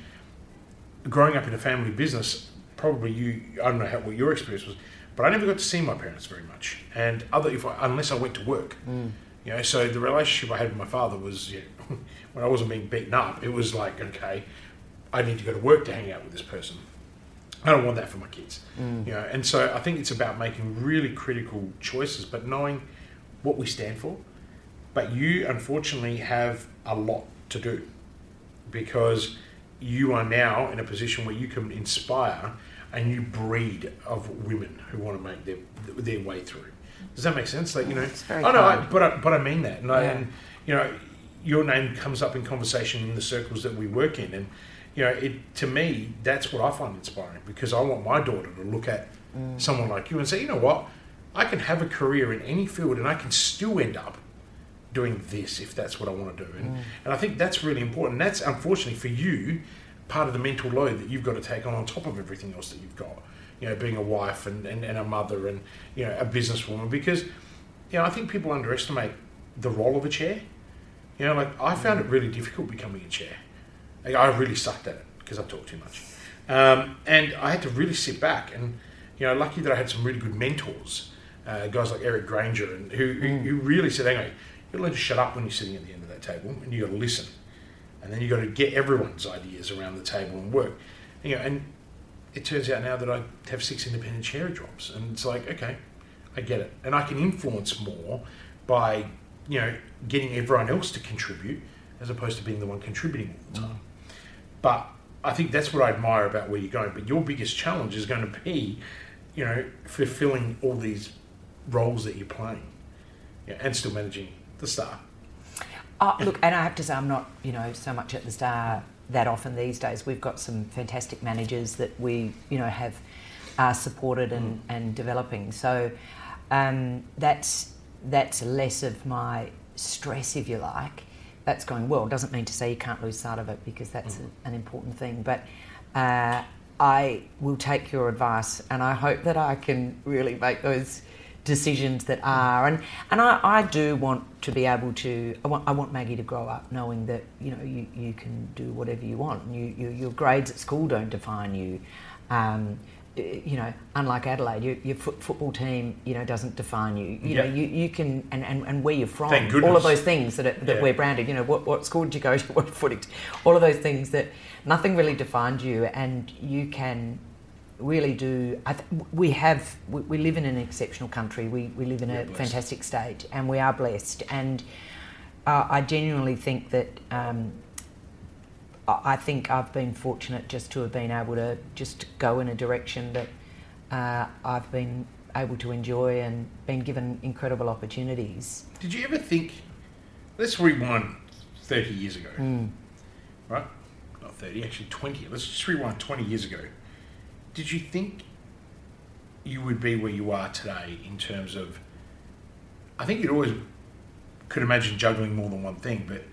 Growing up in a family business, probably you. I don't know how what your experience was, but I never got to see my parents very much, and other if I, unless I went to work. Mm. You know, so the relationship I had with my father was you know, when I wasn't being beaten up. It was like, okay, I need to go to work to hang out with this person. I don't want that for my kids. Mm. You know, and so I think it's about making really critical choices, but knowing what we stand for. But you, unfortunately, have a lot to do because you are now in a position where you can inspire a new breed of women who want to make their their way through. Does that make sense? Like you know, oh no, I, but I, but I mean that, and, yeah. I, and you know, your name comes up in conversation in the circles that we work in, and you know, it to me that's what I find inspiring because I want my daughter to look at mm. someone like you and say, you know what, I can have a career in any field and I can still end up doing this if that's what I want to do. And, mm. and I think that's really important. That's unfortunately for you part of the mental load that you've got to take on on top of everything else that you've got. You know, being a wife and, and, and a mother and, you know, a businesswoman. Because, you know, I think people underestimate the role of a chair. You know, like I found it really difficult becoming a chair. Like, I really sucked at it because I talk too much. Um, and I had to really sit back and, you know, lucky that I had some really good mentors, uh, guys like Eric Granger, and who, mm. who, really said, hang on, you've got to learn to shut up when you're sitting at the end of that table and you've got to listen and then you've got to get everyone's ideas around the table and work. And, you know, and it turns out now that I have six independent chair jobs, and it's like, okay, I get it, and I can influence more by you know getting everyone else to contribute as opposed to being the one contributing all the time. Mm. But I think that's what I admire about where you're going. But your biggest challenge is going to be, you know, fulfilling all these roles that you're playing, yeah, and still managing the star. Oh, look, and I have to say, I'm not, you know, so much at the Star that often these days. We've got some fantastic managers that we, you know, have uh, supported and, mm. and developing. So um, that's that's less of my stress, if you like. That's going well. Doesn't mean to say you can't lose sight of it because that's mm. a, an important thing. But uh, I will take your advice, and I hope that I can really make those decisions that are and and I, I do want to be able to I want, I want Maggie to grow up knowing that you know you, you can do whatever you want you, you your grades at school don't define you um, you know, unlike Adelaide, your, your foot, football team, you know, doesn't define you. You yep. know, you, you can, and, and, and where you're from, all of those things that, are, that yeah. we're branded, you know, what, what school did you go to, what footing, all of those things that nothing really defines you, and you can really do. Th- we have, we, we, live in an exceptional country, we, we live in a fantastic state, and we are blessed. And uh, I genuinely think that. Um, I think I've been fortunate just to have been able to just go in a direction that uh, I've been able to enjoy and been given incredible opportunities. Did you ever think, let's rewind 30 years ago, mm. right? Not 30, actually 20. Let's just rewind 20 years ago. Did you think you would be where you are today in terms of, I think you'd always could imagine juggling more than one thing, but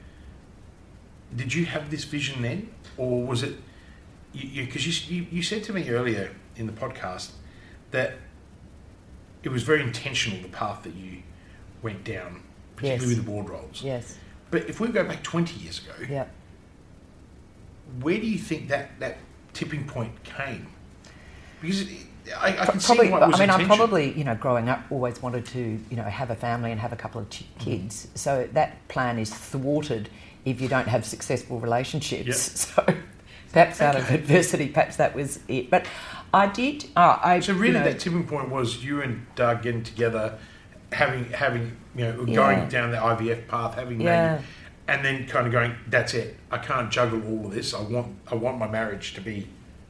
did you have this vision then, or was it? Because you, you, you, said to me earlier in the podcast that it was very intentional the path that you went down, particularly yes. with the board roles. Yes. But if we go back twenty years ago, yeah. where do you think that that tipping point came? Because. I, I can probably, see what was I mean, I probably, you know, growing up, always wanted to, you know, have a family and have a couple of kids. Mm. So that plan is thwarted if you don't have successful relationships. Yep. So perhaps out of adversity, perhaps that was it. But I did. Uh, I, so really, you know, that tipping point was you and Doug getting together, having having you know yeah. going down the IVF path, having yeah. Maggie, and then kind of going, that's it. I can't juggle all of this. I want I want my marriage to be.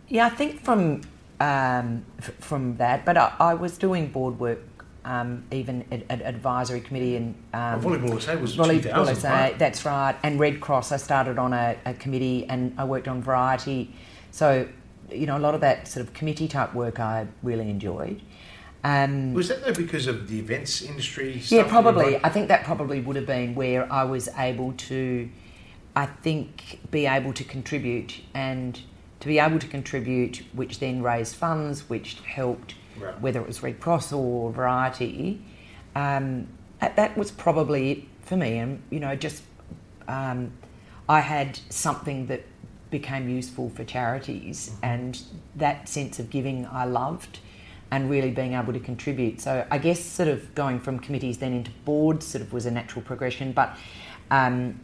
Yeah, I think from um, f- from that, but I, I was doing board work um, even at, advisory committee and um, volleyball SA was volleyball 2000, SA, right? That's right. And Red Cross, I started on a, a, committee and I worked on variety. So you know, a lot of that sort of committee type work I really enjoyed. Um, was that though because of the events industry? yeah, probably. I think that probably would have been where I was able to, I think, be able to contribute and to be able to contribute, which then raised funds, which helped right. whether it was Red Cross or Variety. Um, that was probably it for me. And, you know, just um, I had something that became useful for charities, mm-hmm. and that sense of giving I loved and really being able to contribute. So I guess sort of going from committees then into boards sort of was a natural progression. But um,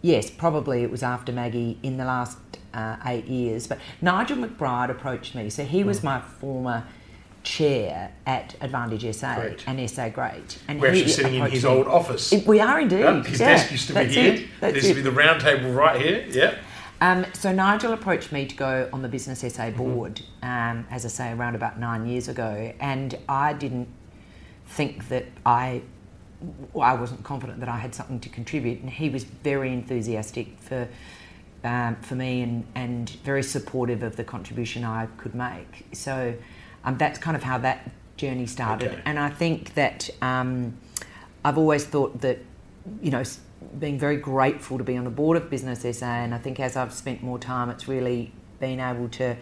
yes, probably it was after Maggie in the last uh, eight years. But Nigel McBride approached me. So he was mm. my former chair at Advantage SA Great. and SA Great. And We're actually sitting in his me. old office. It, we are indeed. Yep, his yeah, desk used to be here. There used to be the round table right here. Yeah. Um, so Nigel approached me to go on the Business SA mm-hmm. board, mm-hmm. um, as I say, around about nine years ago, and I didn't think that I. I wasn't confident that I had something to contribute, and he was very enthusiastic for um, for me and, and very supportive of the contribution I could make. So um, that's kind of how that journey started. Okay. And I think that um, I've always thought that, you know, being very grateful to be on the board of Business SA, and I think as I've spent more time, it's really been able to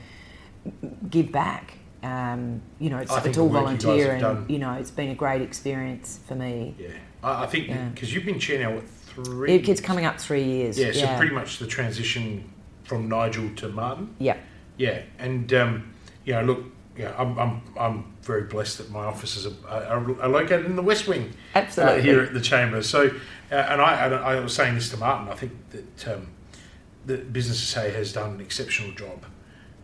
give back. Um, you know, it's, it's all volunteer, and done... you know, it's been a great experience for me. Yeah, I, I think because yeah. you've been chair now what three? It's coming up three years. Yeah, so yeah. pretty much the transition from Nigel to Martin. Yeah, yeah, and um, you know, look, yeah, I'm, I'm, I'm very blessed that my offices are, are, are located in the West Wing. Uh, Absolutely. Uh, here at the Chamber. So, uh, and I, I was saying this to Martin, I think that um, the Business SA has done an exceptional job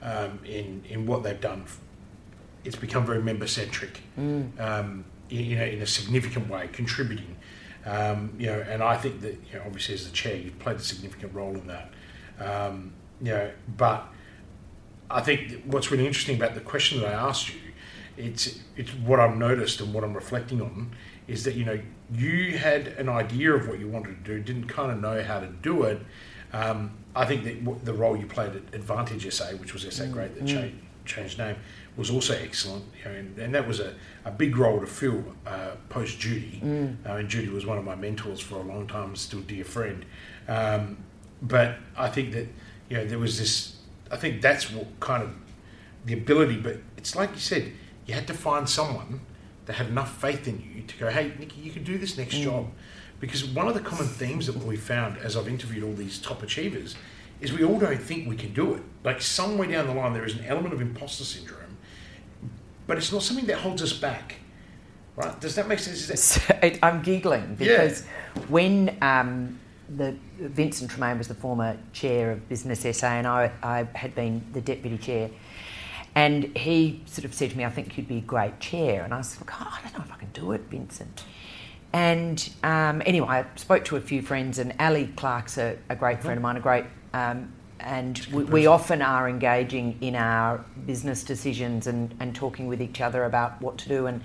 um, in, in what they've done. It's become very member centric, mm. um, in, you know, in a significant way, contributing. Um, you know, and I think that, you know, obviously as the chair, you've played a significant role in that. Um, you know, but I think what's really interesting about the question that I asked you, it's it's what I've noticed and what I'm reflecting on is that you know you had an idea of what you wanted to do, didn't kind of know how to do it. Um, I think that the role you played at Advantage SA, which was SA Great that mm. changed, changed name, was also excellent. You know, and, and, that was a, a big role to fill uh, post Judy. Mm. Uh, and Judy was one of my mentors for a long time, still dear friend. Um, but I think that you know there was this I think that's what kind of the ability. But it's like you said, you had to find someone that had enough faith in you to go, hey, Nikki, you can do this next mm. job. Because one of the common themes that we found as I've interviewed all these top achievers is we all don't think we can do it. Like somewhere down the line, there is an element of imposter syndrome. But it's not something that holds us back. Right? Does that make sense? So, I'm giggling because yeah. when um, the Vincent Tremaine was the former chair of Business SA, and I, I had been the deputy chair. And he sort of said to me, I think you'd be a great chair. And I said, oh, I don't know if I can do it, Vincent. And um, anyway, I spoke to a few friends, and Ali Clark's a, a great friend of mine, a great, um, and we, we, often are engaging in our business decisions and, and talking with each other about what to do. And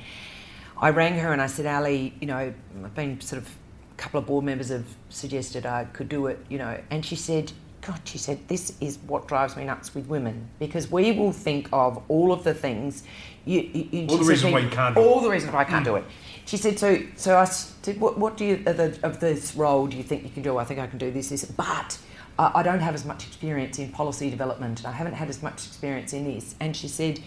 I rang her and I said, Ali, you know, I've been sort of a couple of board members have suggested I could do it, you know, and she said, God, she said, this is what drives me nuts with women because we will think of all of the things. You, you, all the reasons why you can't do all the reasons why I can't do mm. it. She said, so, so I said, what, what do you, of, the, of this role do you think you can do? I think I can do this, this, but I, I don't have as much experience in policy development. I haven't had as much experience in this. And she said,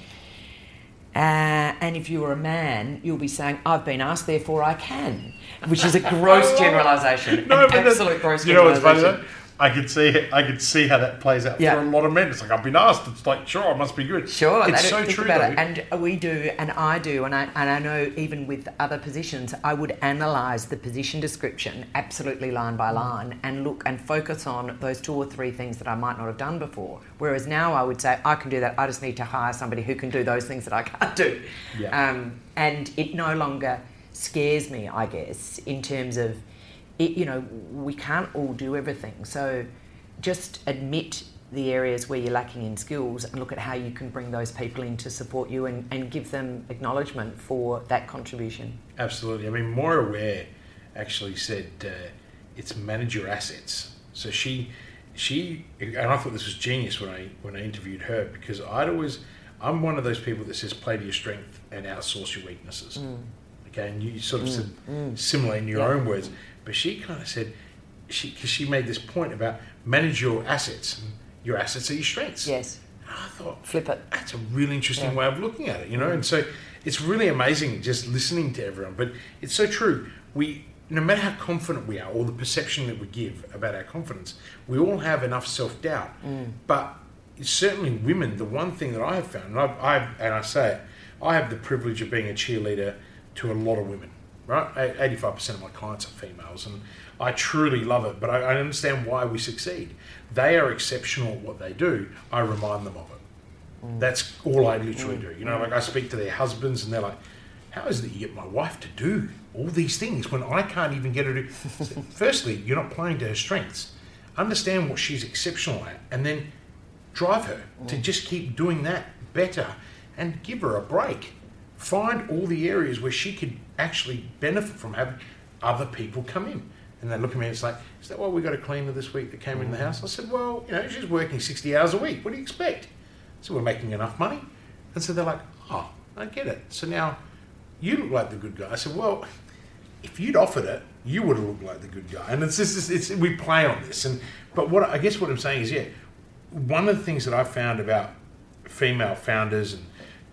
uh, and if you were a man, you'll be saying, I've been asked, therefore I can, which is a gross generalisation. no, an absolute gross generalisation. you know what's funny though? I could see I could see how that plays out yeah. for a lot of men. It's like I've been asked. It's like sure, I must be good. Sure, it's so true. Though. It. And we do, and I do, and I and I know even with other positions, I would analyse the position description absolutely line by line and look and focus on those two or three things that I might not have done before. Whereas now I would say I can do that. I just need to hire somebody who can do those things that I can't do. Yeah. Um, and it no longer scares me, I guess, in terms of it, you know, we can't all do everything. So just admit the areas where you're lacking in skills and look at how you can bring those people in to support you and, and give them acknowledgement for that contribution. Absolutely. I mean, Moira Ware actually said uh, it's manage your assets. So she, she, and I thought this was genius when I when I interviewed her because I'd always, I'm one of those people that says play to your strength and outsource your weaknesses. Mm. Okay, and you sort of mm. said mm. similar in your yeah. own words. But she kind of said, she because she made this point about manage your assets. And your assets are your strengths. Yes. And I thought, flip it. That's a really interesting yeah. way of looking at it, you know. And so it's really amazing just listening to everyone. But it's so true. We, no matter how confident we are, or the perception that we give about our confidence, we all have enough self doubt. Mm. But certainly women, the one thing that I have found, and I've, I've, and I say it, I have the privilege of being a cheerleader to a lot of women right? 85% of my clients are females, and I truly love it, but I, I understand why we succeed. They are exceptional at what they do. I remind them of it. Mm. That's all I literally mm. do. You know, like I speak to their husbands, and they're like, how is it that you get my wife to do all these things when I can't even get her to? Firstly, you're not playing to her strengths. Understand what she's exceptional at, and then drive her mm. to just keep doing that better and give her a break find all the areas where she could actually benefit from having other people come in. And they look at me and it's like, is that why we got a cleaner this week that came in the mm. house? I said, well, you know, she's working 60 hours a week. What do you expect? So we're making enough money. And so they're like, oh, I get it. So now you look like the good guy. I said, well, if you'd offered it, you would have looked like the good guy. And it's just, it's, it's, we play on this. And But what I guess what I'm saying is, yeah, one of the things that I've found about female founders and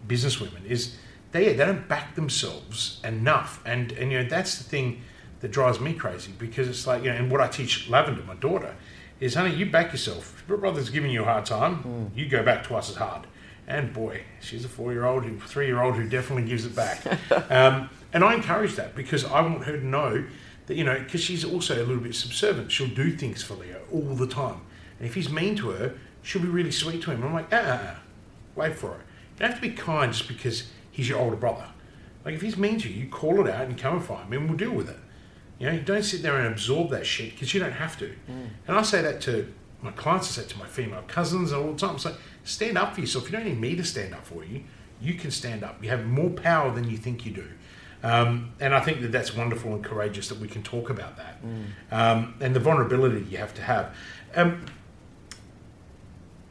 businesswomen is they they don't back themselves enough, and and you know that's the thing that drives me crazy because it's like you know, and what I teach Lavender, my daughter, is honey, you back yourself. If your brother's giving you a hard time, mm. you go back twice as hard. And boy, she's a four-year-old, three-year-old who definitely gives it back. um, and I encourage that because I want her to know that you know, because she's also a little bit subservient. She'll do things for Leo all the time, and if he's mean to her, she'll be really sweet to him. I'm like, ah, wait for it. You don't have to be kind just because he's your older brother. Like if he's mean to you, you call it out and come and find me, and we'll deal with it. You know, don't sit there and absorb that shit because you don't have to. Mm. And I say that to my clients, I say to my female cousins all the time. It's like, stand up for yourself. You don't need me to stand up for you. You can stand up. You have more power than you think you do. Um, and I think that that's wonderful and courageous that we can talk about that. Mm. Um, and the vulnerability you have to have. Um,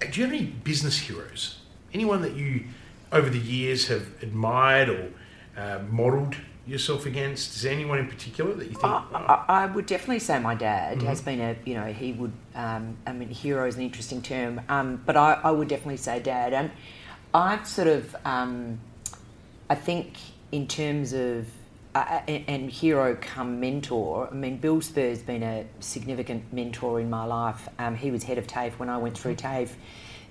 do you have any business heroes? Anyone that you over the years have admired or uh, modelled yourself against? Is there anyone in particular that you think? I, oh. I, I would definitely say my dad mm-hmm. has been a, you know, he would, um, I mean, hero is an interesting term, um, but I, I, would definitely say dad. And I've sort of, um, I think in terms of, uh, and, and hero come mentor, I mean, Bill Spurr's been a significant mentor in my life. Um, he was head of TAFE when I went through mm-hmm. TAFE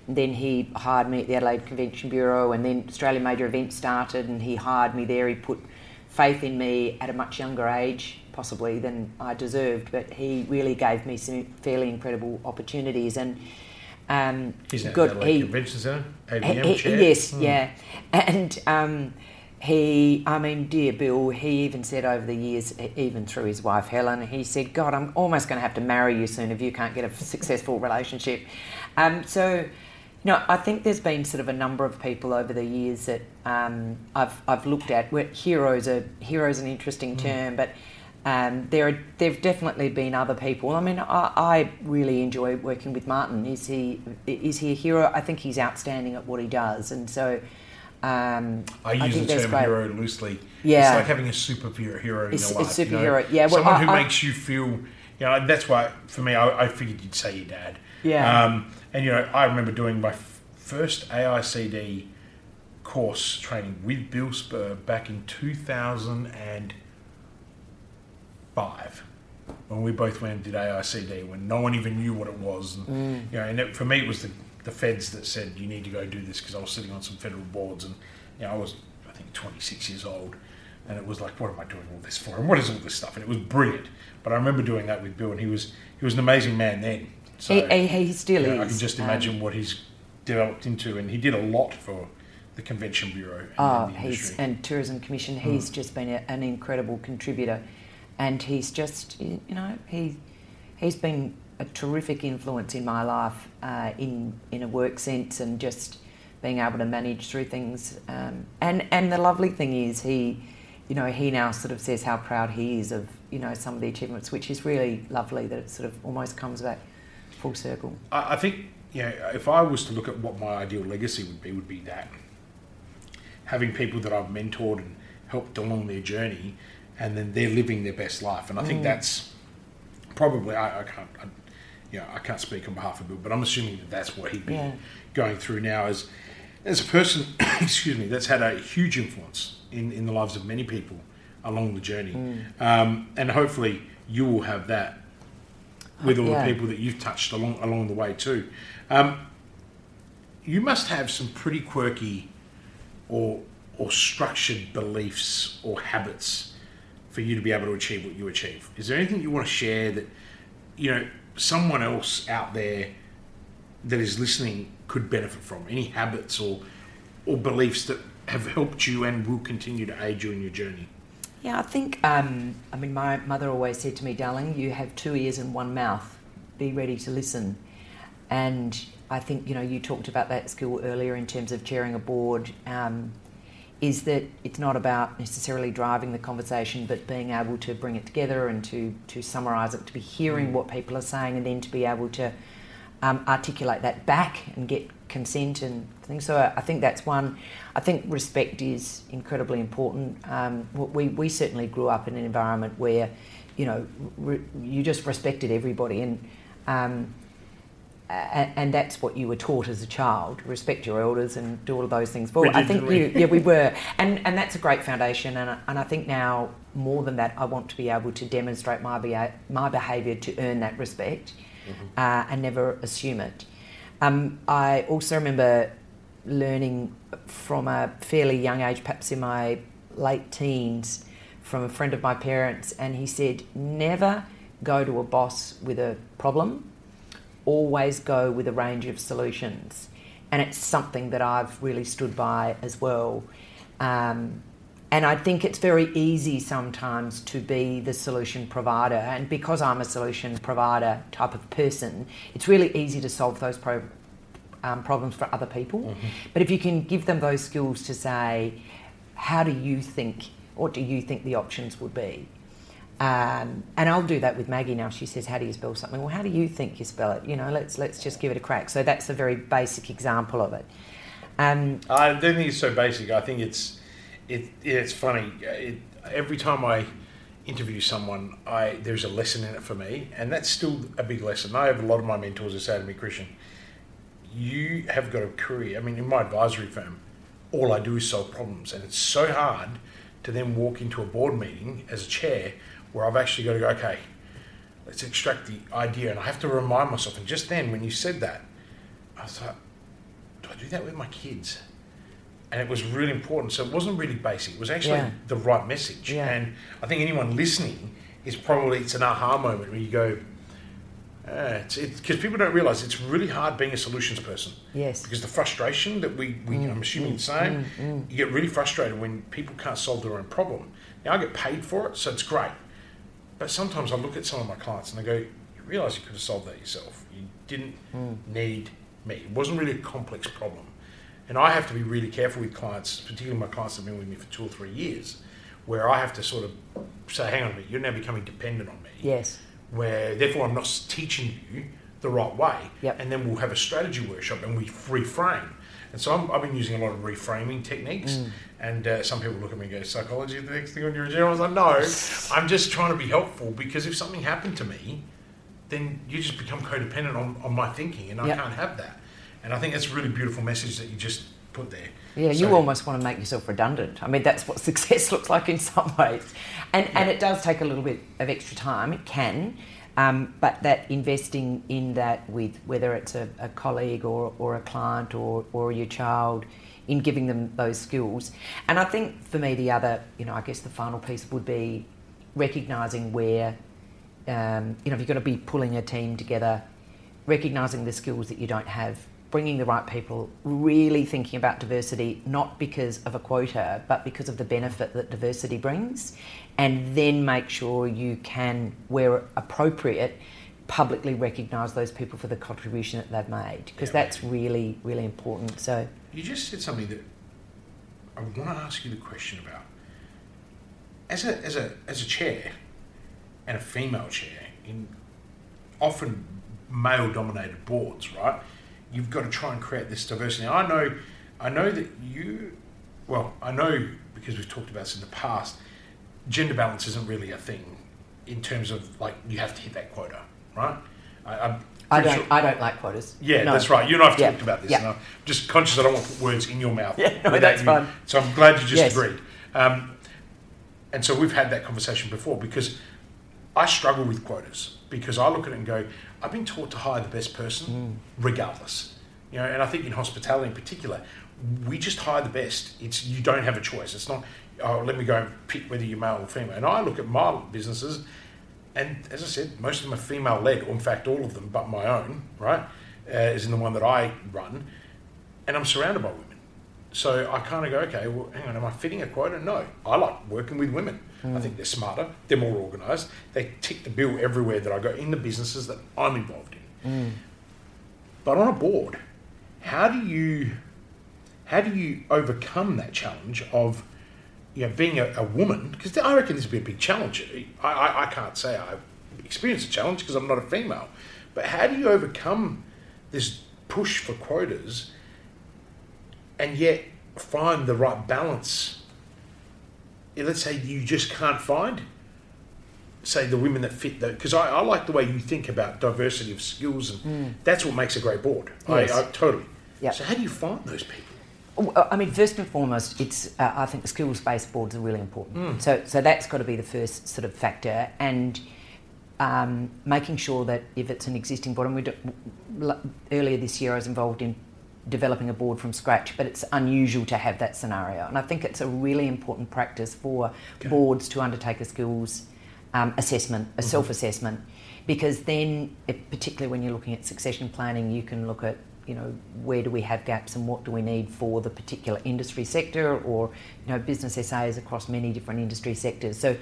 then he hired me at the Adelaide Convention Bureau, and then Australian Major Events started, and he hired me there. He put faith in me at a much younger age, possibly than I deserved, but he really gave me some fairly incredible opportunities. And um, He's good. He, Convention Centre, AVM he, chair. Yes, mm. yeah, and. Um, he, I mean, dear Bill, he even said over the years, even through his wife Helen, he said, God, I'm almost going to have to marry you soon if you can't get a successful relationship. Um, so, you know, I think there's been sort of a number of people over the years that um, I've, I've looked at. Where heroes are heroes an interesting mm. term, but um, there are, there've definitely been other people. I mean, I, I, really enjoy working with Martin. Is he is he a hero? I think he's outstanding at what he does, and so um, I use I the term great. hero loosely. Yeah, it's like having a superhero hero it's, in your life. A superhero, you know? yeah. Well, Someone I, who makes you feel, you know, that's why for me, I, I figured you'd say your dad. Yeah. Um, and you know, I remember doing my f- first AICD course training with Bill Spurr back in two thousand and five when we both went and did AICD when no one even knew what it was. And, mm. You know, and it, for me, it was the the feds that said you need to go do this because I was sitting on some federal boards. And you know I was I think 26 years old. And it was like what am I doing all this for? And what is all this stuff? And it was brilliant. But I remember doing that with Bill and he was he was an amazing man then so he, he still you know, is I can just imagine um, what he's developed into and he did a lot for the convention bureau and, oh, he's and tourism commission he's mm. just been a, an incredible contributor and he's just you know he he's been a terrific influence in my life uh, in in a work sense and just being able to manage through things. Um, and and the lovely thing is he, you know, he now sort of says how proud he is of you know some of the achievements, which is really lovely that it sort of almost comes back full circle. I, I think you know if I was to look at what my ideal legacy would be, would be that having people that I've mentored and helped along their journey, and then they're living their best life. And I think mm. that's probably I, I can't. I, you know, I can't speak on behalf of Bill, but I'm assuming that that's what he'd be yeah. going through now as as a person, excuse me, that's had a huge influence in, in the lives of many people along the journey. Mm. Um, and hopefully you will have that with all yeah. the people that you've touched along along the way too. Um, you must have some pretty quirky or or structured beliefs or habits for you to be able to achieve what you achieve. Is there anything you want to share that you know someone else out there that is listening could benefit from? Any habits or or beliefs that have helped you and will continue to aid you in your journey? Yeah, I think. Um, I mean, my mother always said to me, "Darling, you have two ears and one mouth. Be ready to listen." And I think you know you talked about that skill earlier in terms of chairing a board. Um, is that it's not about necessarily driving the conversation, but being able to bring it together and to, to summarise it, to be hearing mm. what people are saying, and then to be able to um, articulate that back and get consent and So I think that's one. I think respect is incredibly important. Um, we, we certainly grew up in an environment where, you know, re- you just respected everybody and. Um, and that's what you were taught as a child respect your elders and do all of those things well i think you yeah we were and and that's a great foundation and, and i think now more than that i want to be able to demonstrate my my behavior to earn that respect mm-hmm. uh, and never assume it um, i also remember learning from a fairly young age perhaps in my late teens from a friend of my parents and he said never go to a boss with a problem always go with a range of solutions. And it's something that I've really stood by as well. Um, and I think it's very easy sometimes to be the solution provider. And because I'm a solution provider type of person, it's really easy to solve those pro- um, problems for other people. Mm-hmm. But if you can give them those skills to say, how do you think, what do you think the options would be? Um, and I'll do that with Maggie now. She says, "How do you spell something?" Well, how do you think you spell it? You know, let's let's just give it a crack. So that's a very basic example of it. Um, I don't think it's so basic. I think it's it, it's funny. It, every time I interview someone, I there's a lesson in it for me, and that's still a big lesson. I have a lot of my mentors who say to me, Christian, you have got a career. I mean, in my advisory firm, all I do is solve problems, and it's so hard to then walk into a board meeting as a chair where I've actually got to go, okay, let's extract the idea. And I have to remind myself. And just then, when you said that, I thought, do I do that with my kids? And it was really important. So it wasn't really basic. It was actually Yeah. the right message. Yeah. And I think anyone listening is probably it's an aha moment where you go, uh, it's because people don't realize it's really hard being a solutions person Yes. because the frustration that we, we mm, I'm assuming mm, the same, mm, you get really frustrated when people can't solve their own problem. Now I get paid for it, so it's great. But sometimes I look at some of my clients and I go, you realise you could have solved that yourself. You didn't need me. It wasn't really a complex problem. And I have to be really careful with clients, particularly my clients that have been with me for two or three years, where I have to sort of say, hang on a minute, you're now becoming dependent on me Yes. Where therefore I'm not teaching you the right way. Yep. And then we'll have a strategy workshop and we reframe. And so I'm, I've been using a lot of reframing techniques. Mm. And uh, some people look at me and go, psychology the next thing on your agenda. I was like, no, I'm just trying to be helpful because if something happened to me, then you just become codependent on, on my thinking and I Yep. can't have that. And I think that's a really beautiful message that you just put there. Yeah, you So- almost want to make yourself redundant. I mean, that's what success looks like in some ways. And, and it does take a little bit of extra time, it can. Um, but that investing in that with whether it's a, a colleague or, or a client or, or your child, in giving them those skills. And I think for me, the other, you know, I guess the final piece would be recognising where, um, you know, if you're going to be pulling a team together, recognising the skills that you don't have, bringing the right people, really thinking about diversity, not because of a quota, but because of the benefit that diversity brings, and then make sure you can, where appropriate, publicly recognise those people for the contribution that they've made, because Yeah. that's really, really important. So, You just said something that I want to ask you the question about. As a as a as a chair, and a female chair in often male dominated boards, right? You've got to try and create this diversity. Now, I know, I know that you, well, I know because we've talked about this in the past. Gender balance isn't really a thing in terms of like you have to hit that quota, right? I, I'm I don't, sure- I don't like quotas. yeah, No. that's right. You and I have Yeah. talked about this. Yeah. And I'm just conscious I don't want to put words in your mouth. Yeah, no, that's you. fine. So I'm glad you just Yes. agreed. Um, and so we've had that conversation before because I struggle with quotas because I look at it and go, I've been taught to hire the best person regardless. You know, and I think in hospitality in particular, we just hire the best. It's you don't have a choice. It's not, oh, let me go and pick whether you're male or female. And I look at my businesses and as I said, most of them are female led, or in fact, all of them but my own, right, uh, is in the one that I run, and I'm surrounded by women. So I kind of go, okay, well, hang on, am I fitting a quota? No. I like working with women. I think they're smarter, they're more organised, they tick the bill everywhere that I go in the businesses that I'm involved in. Mm. But on a board, how do you how do you overcome that challenge of you know, being a, a woman, because I reckon this would be a big challenge. I, I, I can't say I've experienced a challenge because I'm not a female, but how do you overcome this push for quotas and yet find the right balance? Let's say you just can't find, say, the women that fit that, because I, I like the way you think about diversity of skills, and that's what makes a great board. Yes. I, I totally. Yep. So how do you find those people? I mean, first and foremost, it's uh, I think skills-based boards are really important. So, so that's got to be the first sort of factor, and um, making sure that if it's an existing board, and we do, earlier this year I was involved in developing a board from scratch, but it's unusual to have that scenario, and I think it's a really important practice for boards to undertake a skills um, assessment, a self-assessment, because then, it, particularly when you're looking at succession planning, you can look at you know where do we have gaps and what do we need for the particular industry sector or you know business SAs across many different industry sectors. So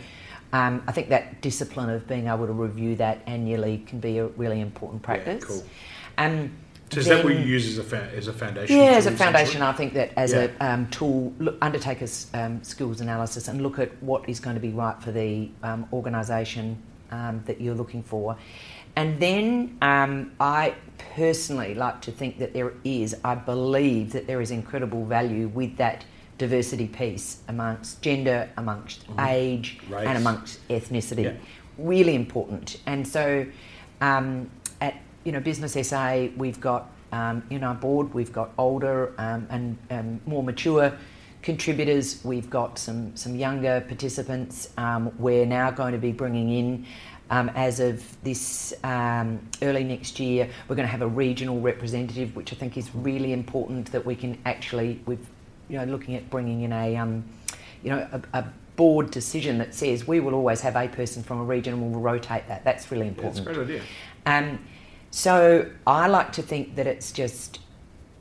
um, I think that discipline of being able to review that annually can be a really important practice. cool. Um, So is that what you use as a, fa- as a foundation? yeah, as a foundation, I think that as Yeah. a um, tool, look, undertake a um, skills analysis and look at what is going to be right for the um, organisation um, that you're looking for. And then um, I personally like to think that there is, I believe that there is incredible value with that diversity piece amongst gender, amongst age, Mm-hmm. Race. and amongst ethnicity. Yeah. Really important. And so um, you know Business SA, we've got um, in our board, we've got older um, and um, more mature contributors. We've got some some younger participants. Um, we're now going to be bringing in Um, as of this um, early next year, we're going to have a regional representative, which I think is really important that we can actually, we've, you know, looking at bringing in a, um, you know, a, a, board decision that says we will always have a person from a region and we'll rotate that. That's really important. Yeah, that's a great idea. Um, so I like to think that it's just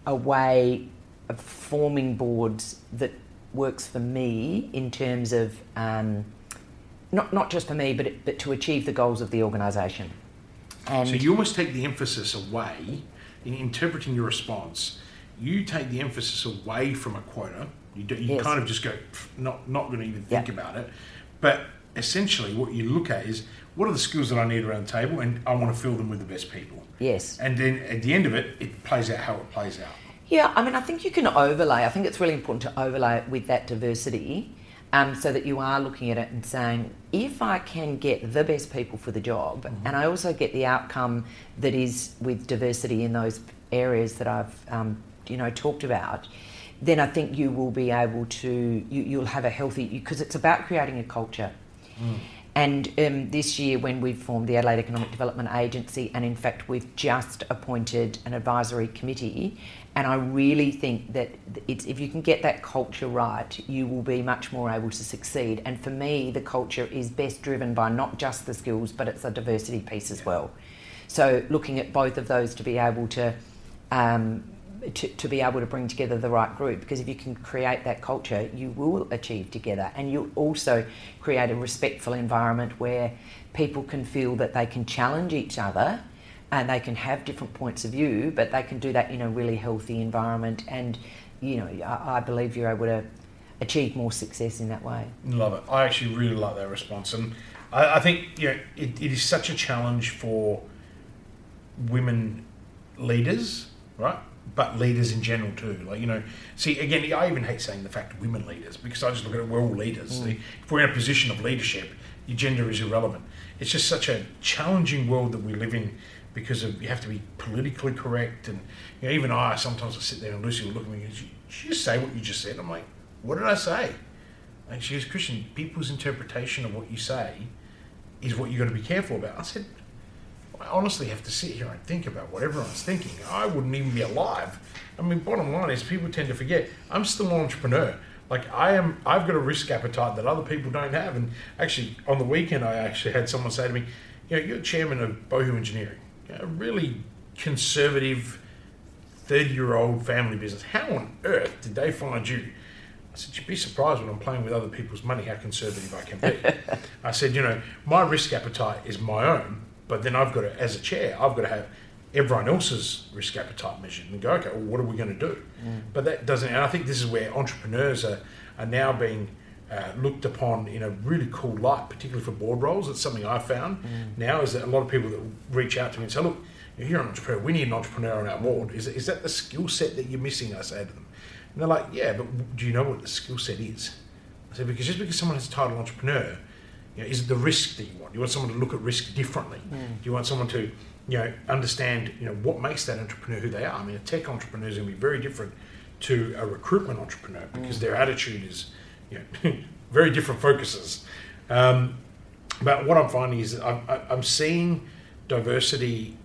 a way of forming boards that works for me in terms of um, not not just for me, but it, but to achieve the goals of the organisation. And so you almost take the emphasis away in interpreting your response. You take the emphasis away from a quota. You do, you yes. kind of just go not not going to even think yep. about it. But essentially, what you look at is what are the skills that I need around the table, and I want to fill them with the best people. Yes. And then at the end of it, it plays out how it plays out. Yeah, I mean, I think you can overlay. I think it's really important to overlay it with that diversity um, so that you are looking at it and saying, if I can get the best people for the job, mm-hmm. and I also get the outcome that is with diversity in those areas that I've, um, you know, talked about, then I think you will be able to, you, will have a healthy, because it's about creating a culture. Mm. And um, this year, when we've formed the Adelaide Economic Development Agency, and in fact, we've just appointed an advisory committee, and I really think that if you can get that culture right, you will be much more able to succeed. And for me, the culture is best driven by not just the skills, but it's a diversity piece as well. So looking at both of those to be able to um, to, to be able to bring together the right group because if you can create that culture you will achieve together. And you'll also create a respectful environment where people can feel that they can challenge each other and they can have different points of view but they can do that in a really healthy environment. And you know I, I believe you're able to achieve more success in that way. Love it. I actually really like that response. And i, I think you know, it, it is such a challenge for women leaders right but leaders in general too. Like you know, see again, I even hate saying the fact women leaders because I just look at it. We're all leaders. Mm. If we're in a position of leadership, your gender is irrelevant. It's just such a challenging world that we live in because of you have to be politically correct, and you know, even I sometimes I sit there and Lucy will look at me and she, she just say what you just said. I'm like, what did I say? And she goes, Christian, people's interpretation of what you say is what you got to be careful about. I said, I honestly have to sit here and think about what everyone's thinking. I wouldn't even be alive. I mean, bottom line is people tend to forget I'm still an entrepreneur. Like I am, I've got a risk appetite that other people don't have. And actually, on the weekend, I actually had someone say to me, "You know, you're chairman of Bohu Engineering, a really conservative, thirty-year-old family business. How on earth did they find you?" I said, You'd be surprised when I'm playing with other people's money how conservative I can be. I said, You know, my risk appetite is my own, but then I've got to, as a chair, I've got to have everyone else's risk appetite measured and go, okay, well, what are we going to do? Mm. But that doesn't, and I think this is where entrepreneurs are, are now being uh, looked upon in a really cool light, particularly for board roles. It's something I found mm. now is that a lot of people that reach out to me and say, look, you're an entrepreneur, we need an entrepreneur on our board. Is, is that the skill set that you're missing? I say to them. And they're like, yeah, but do you know what the skill set is? I say, because just because someone has a title entrepreneur you know, is it the risk that you want? You want someone to look at risk differently. Mm. Do you want someone to, you know, understand, you know, what makes that entrepreneur who they are? I mean, a tech entrepreneur is going to be very different to a recruitment entrepreneur because mm. their attitude is, you know, very different focuses. Um, but what I'm finding is that I'm, I'm seeing diversity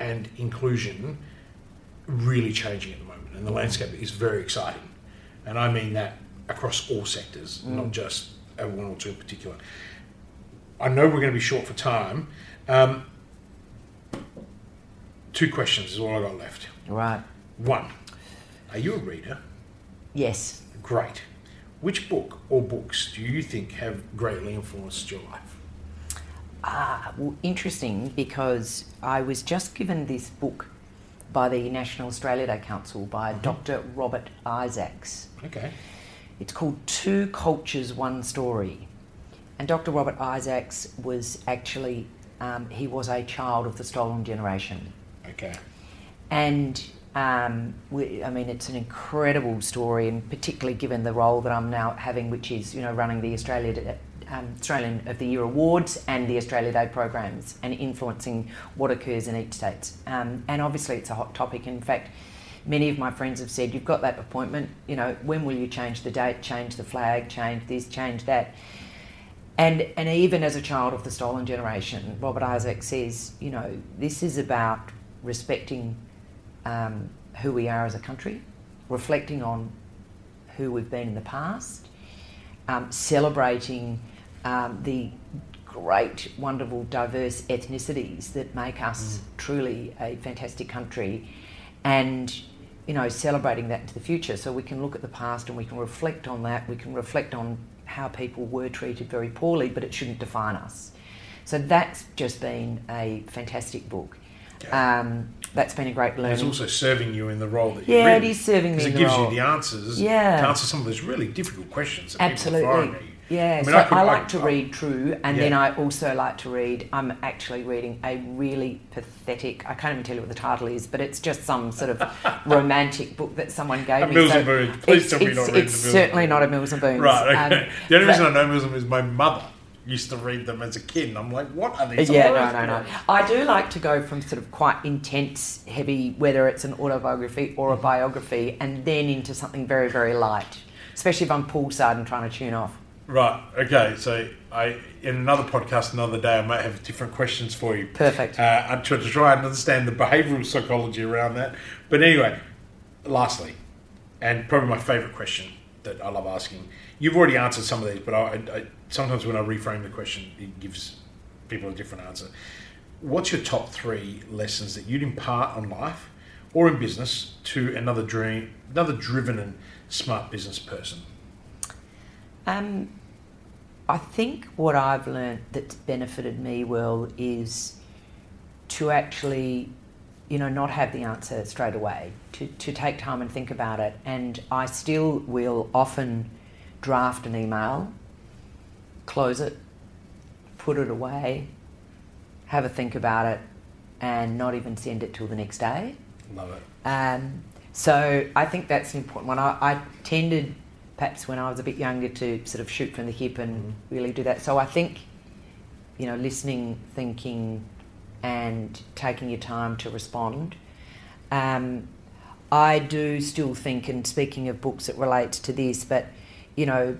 and inclusion really changing at the moment, and the landscape is very exciting. And I mean that across all sectors, mm. not just one or two in particular. I know we're going to be short for time. Um, two questions is all I got left. Right. One, are you a reader? Yes. Great. Which book or books do you think have greatly influenced your life? Ah, well, interesting because I was just given this book by the National Australia Day Council by mm-hmm. Dr. Robert Isaacs. Okay. It's called Two Cultures, One Story. And Dr. Robert Isaacs was actually, um, he was a child of the stolen generation. Okay. And um, we, I mean, it's an incredible story, and particularly given the role that I'm now having, which is, you know, running the Australia, um, Australian of the Year awards and the Australia Day programs and influencing what occurs in each state. Um, and obviously, it's a hot topic. In fact, many of my friends have said, You've got that appointment, you know, when will you change the date, change the flag, change this, change that? And and even as a child of the stolen generation, Robert Isaac says, you know, this is about respecting um, who we are as a country, reflecting on who we've been in the past, um, celebrating um, the great, wonderful, diverse ethnicities that make us mm. truly a fantastic country, and you know, celebrating that into the future. So we can look at the past and we can reflect on that. We can reflect on how people were treated very poorly, but it shouldn't define us. So that's just been a fantastic book. Um, that's been a great learning. It's also serving you in the role that you're yeah, it is serving me. Because it gives role. you the answers yeah. to answer some of those really difficult questions that Absolutely. People are throwing Yeah, I, mean, so I, could, I like I, to read True, and yeah. then I also like to read. I'm actually reading a really pathetic. I can't even tell you what the title is, but it's just some sort of romantic book that someone gave a me. Mills so and Boons. Please tell me not It's certainly not a Mills and Boons. Right. Okay. Um, the only reason I know Mills and Boons is my mother used to read them as a kid, and I'm like, what are these? Yeah, no, no, no. I do like to go from sort of quite intense, heavy, whether it's an autobiography or a biography, and then into something very, very light, especially if I'm poolside and trying to tune off. Right. Okay. So I in another podcast another day I might have different questions for you. Perfect. Uh, to, to try and understand the behavioural psychology around that. But anyway, lastly, and probably my favourite question that I love asking. You've already answered some of these, but I, I, sometimes when I reframe the question, it gives people a different answer. What's your top three lessons that you'd impart on life or in business to another dream, another driven and smart business person? Um, I think what I've learned that's benefited me well is to actually, you know, not have the answer straight away, to, to take time and think about it. And I still will often draft an email, close it, put it away, have a think about it, and not even send it till the next day. Love it. Um, so I think that's an important one. I, I tended perhaps when I was a bit younger to sort of shoot from the hip and mm-hmm. really do that. So I think, you know, listening, thinking, and taking your time to respond. Um, I do still think, and speaking of books, it relates to this, but you know,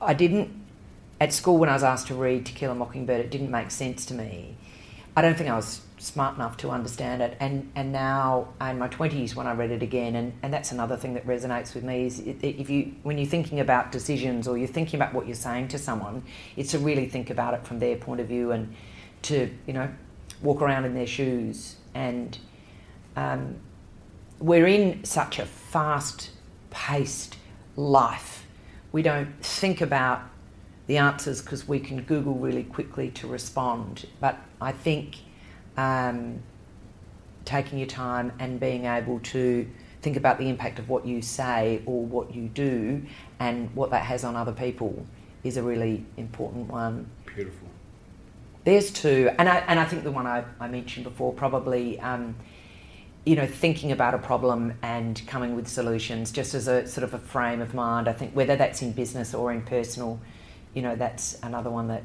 I didn't at school when I was asked to read To Kill a Mockingbird, it didn't make sense to me. I don't think I was smart enough to understand it. And and now in my twenties, when I read it again, and, and that's another thing that resonates with me is if you when you're thinking about decisions or you're thinking about what you're saying to someone, it's to really think about it from their point of view and to you know walk around in their shoes. And um, we're in such a fast-paced life. We don't think about the answers because we can Google really quickly to respond. But I think um, taking your time and being able to think about the impact of what you say or what you do and what that has on other people is a really important one. Beautiful. There's two, and I, and I think the one I, I mentioned before probably, um, you know, thinking about a problem and coming with solutions just as a sort of a frame of mind. I think whether that's in business or in personal, you know, that's another one that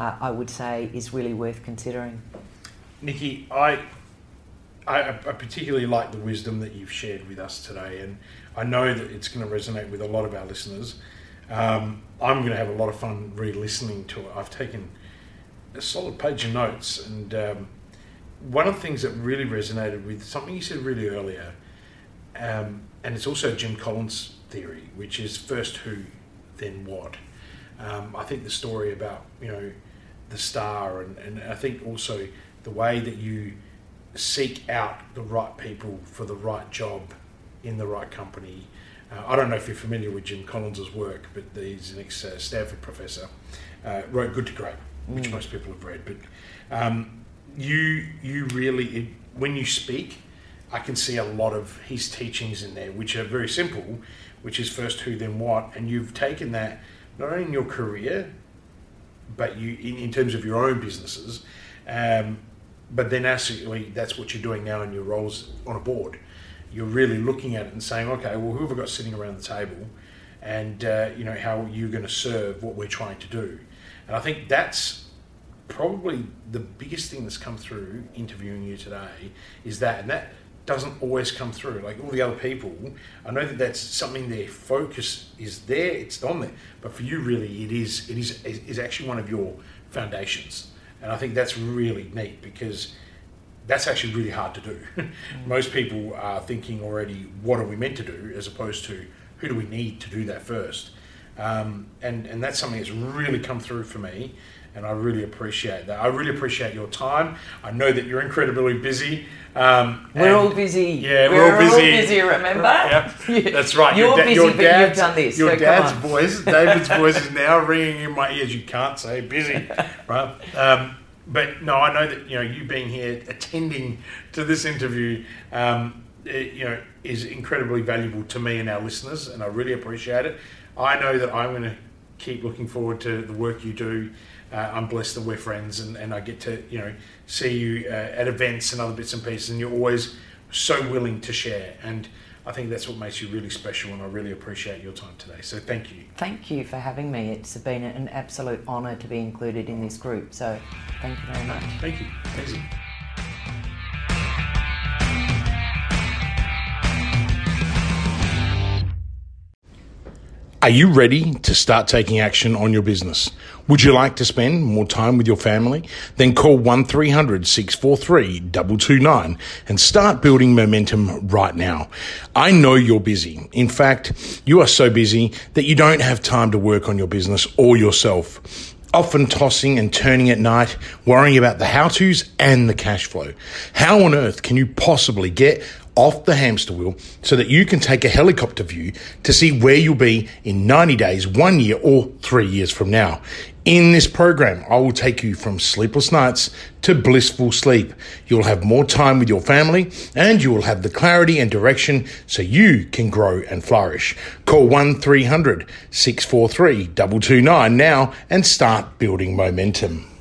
uh, I would say is really worth considering. Nikki, I, I, I particularly like the wisdom that you've shared with us today, and I know that it's going to resonate with a lot of our listeners. Um, I'm going to have a lot of fun re-listening to it. I've taken a solid page of notes, and um, one of the things that really resonated with something you said really earlier, um, and it's also Jim Collins' theory, which is first who, then what. Um, I think the story about you know the star, and, and I think also the way that you seek out the right people for the right job in the right company. Uh, I don't know if you're familiar with Jim Collins' work, but he's an ex Stanford professor. Uh, wrote Good to Great, which mm. most people have read. But um, you, you really, it, when you speak, I can see a lot of his teachings in there, which are very simple, which is first who, then what. And you've taken that not only in your career, but you in, in terms of your own businesses. Um, but then actually that's what you're doing now in your roles on a board. You're really looking at it and saying, okay, well, who have I got sitting around the table, and uh, you know how are going to serve what we're trying to do? And I think that's probably the biggest thing that's come through interviewing you today is that, and that doesn't always come through. Like all the other people, I know that that's something their focus is there, it's on there. But for you, really, it is it is is actually one of your foundations, and I think that's really neat because that's actually really hard to do. Most people are thinking already, what are we meant to do, as opposed to who do we need to do that first. Um, and and that's something that's really come through for me and I really appreciate that. I really appreciate your time. I know that you're incredibly busy. Um, we're all busy. Yeah, we're, we're all busy. All busy. Remember? Yep, that's right. You're your da- busy, your but you've done this. Your so dad's voice, David's voice, is now ringing in my ears. You can't say busy, right? Um, but no, I know that you know you being here, attending to this interview, um, it, you know, is incredibly valuable to me and our listeners, and I really appreciate it. I know that I'm going to keep looking forward to the work you do uh, I'm blessed that we're friends and, and I get to you know see you uh, at events and other bits and pieces and you're always so willing to share and I think that's what makes you really special and I really appreciate your time today so thank you. Thank you for having me. It's been an absolute honour to be included in this group so thank you very much. Thank you. Easy. Are you ready to start taking action on your business? Would you like to spend more time with your family? Then call 1300 643 229 and start building momentum right now. I know you're busy. In fact, you are so busy that you don't have time to work on your business or yourself often tossing and turning at night, worrying about the how to's and the cash flow. How on earth can you possibly get off the hamster wheel so that you can take a helicopter view to see where you'll be in 90 days, one year, or three years from now. In this program, I will take you from sleepless nights to blissful sleep. You'll have more time with your family and you will have the clarity and direction so you can grow and flourish. Call 1300 643 229 now and start building momentum.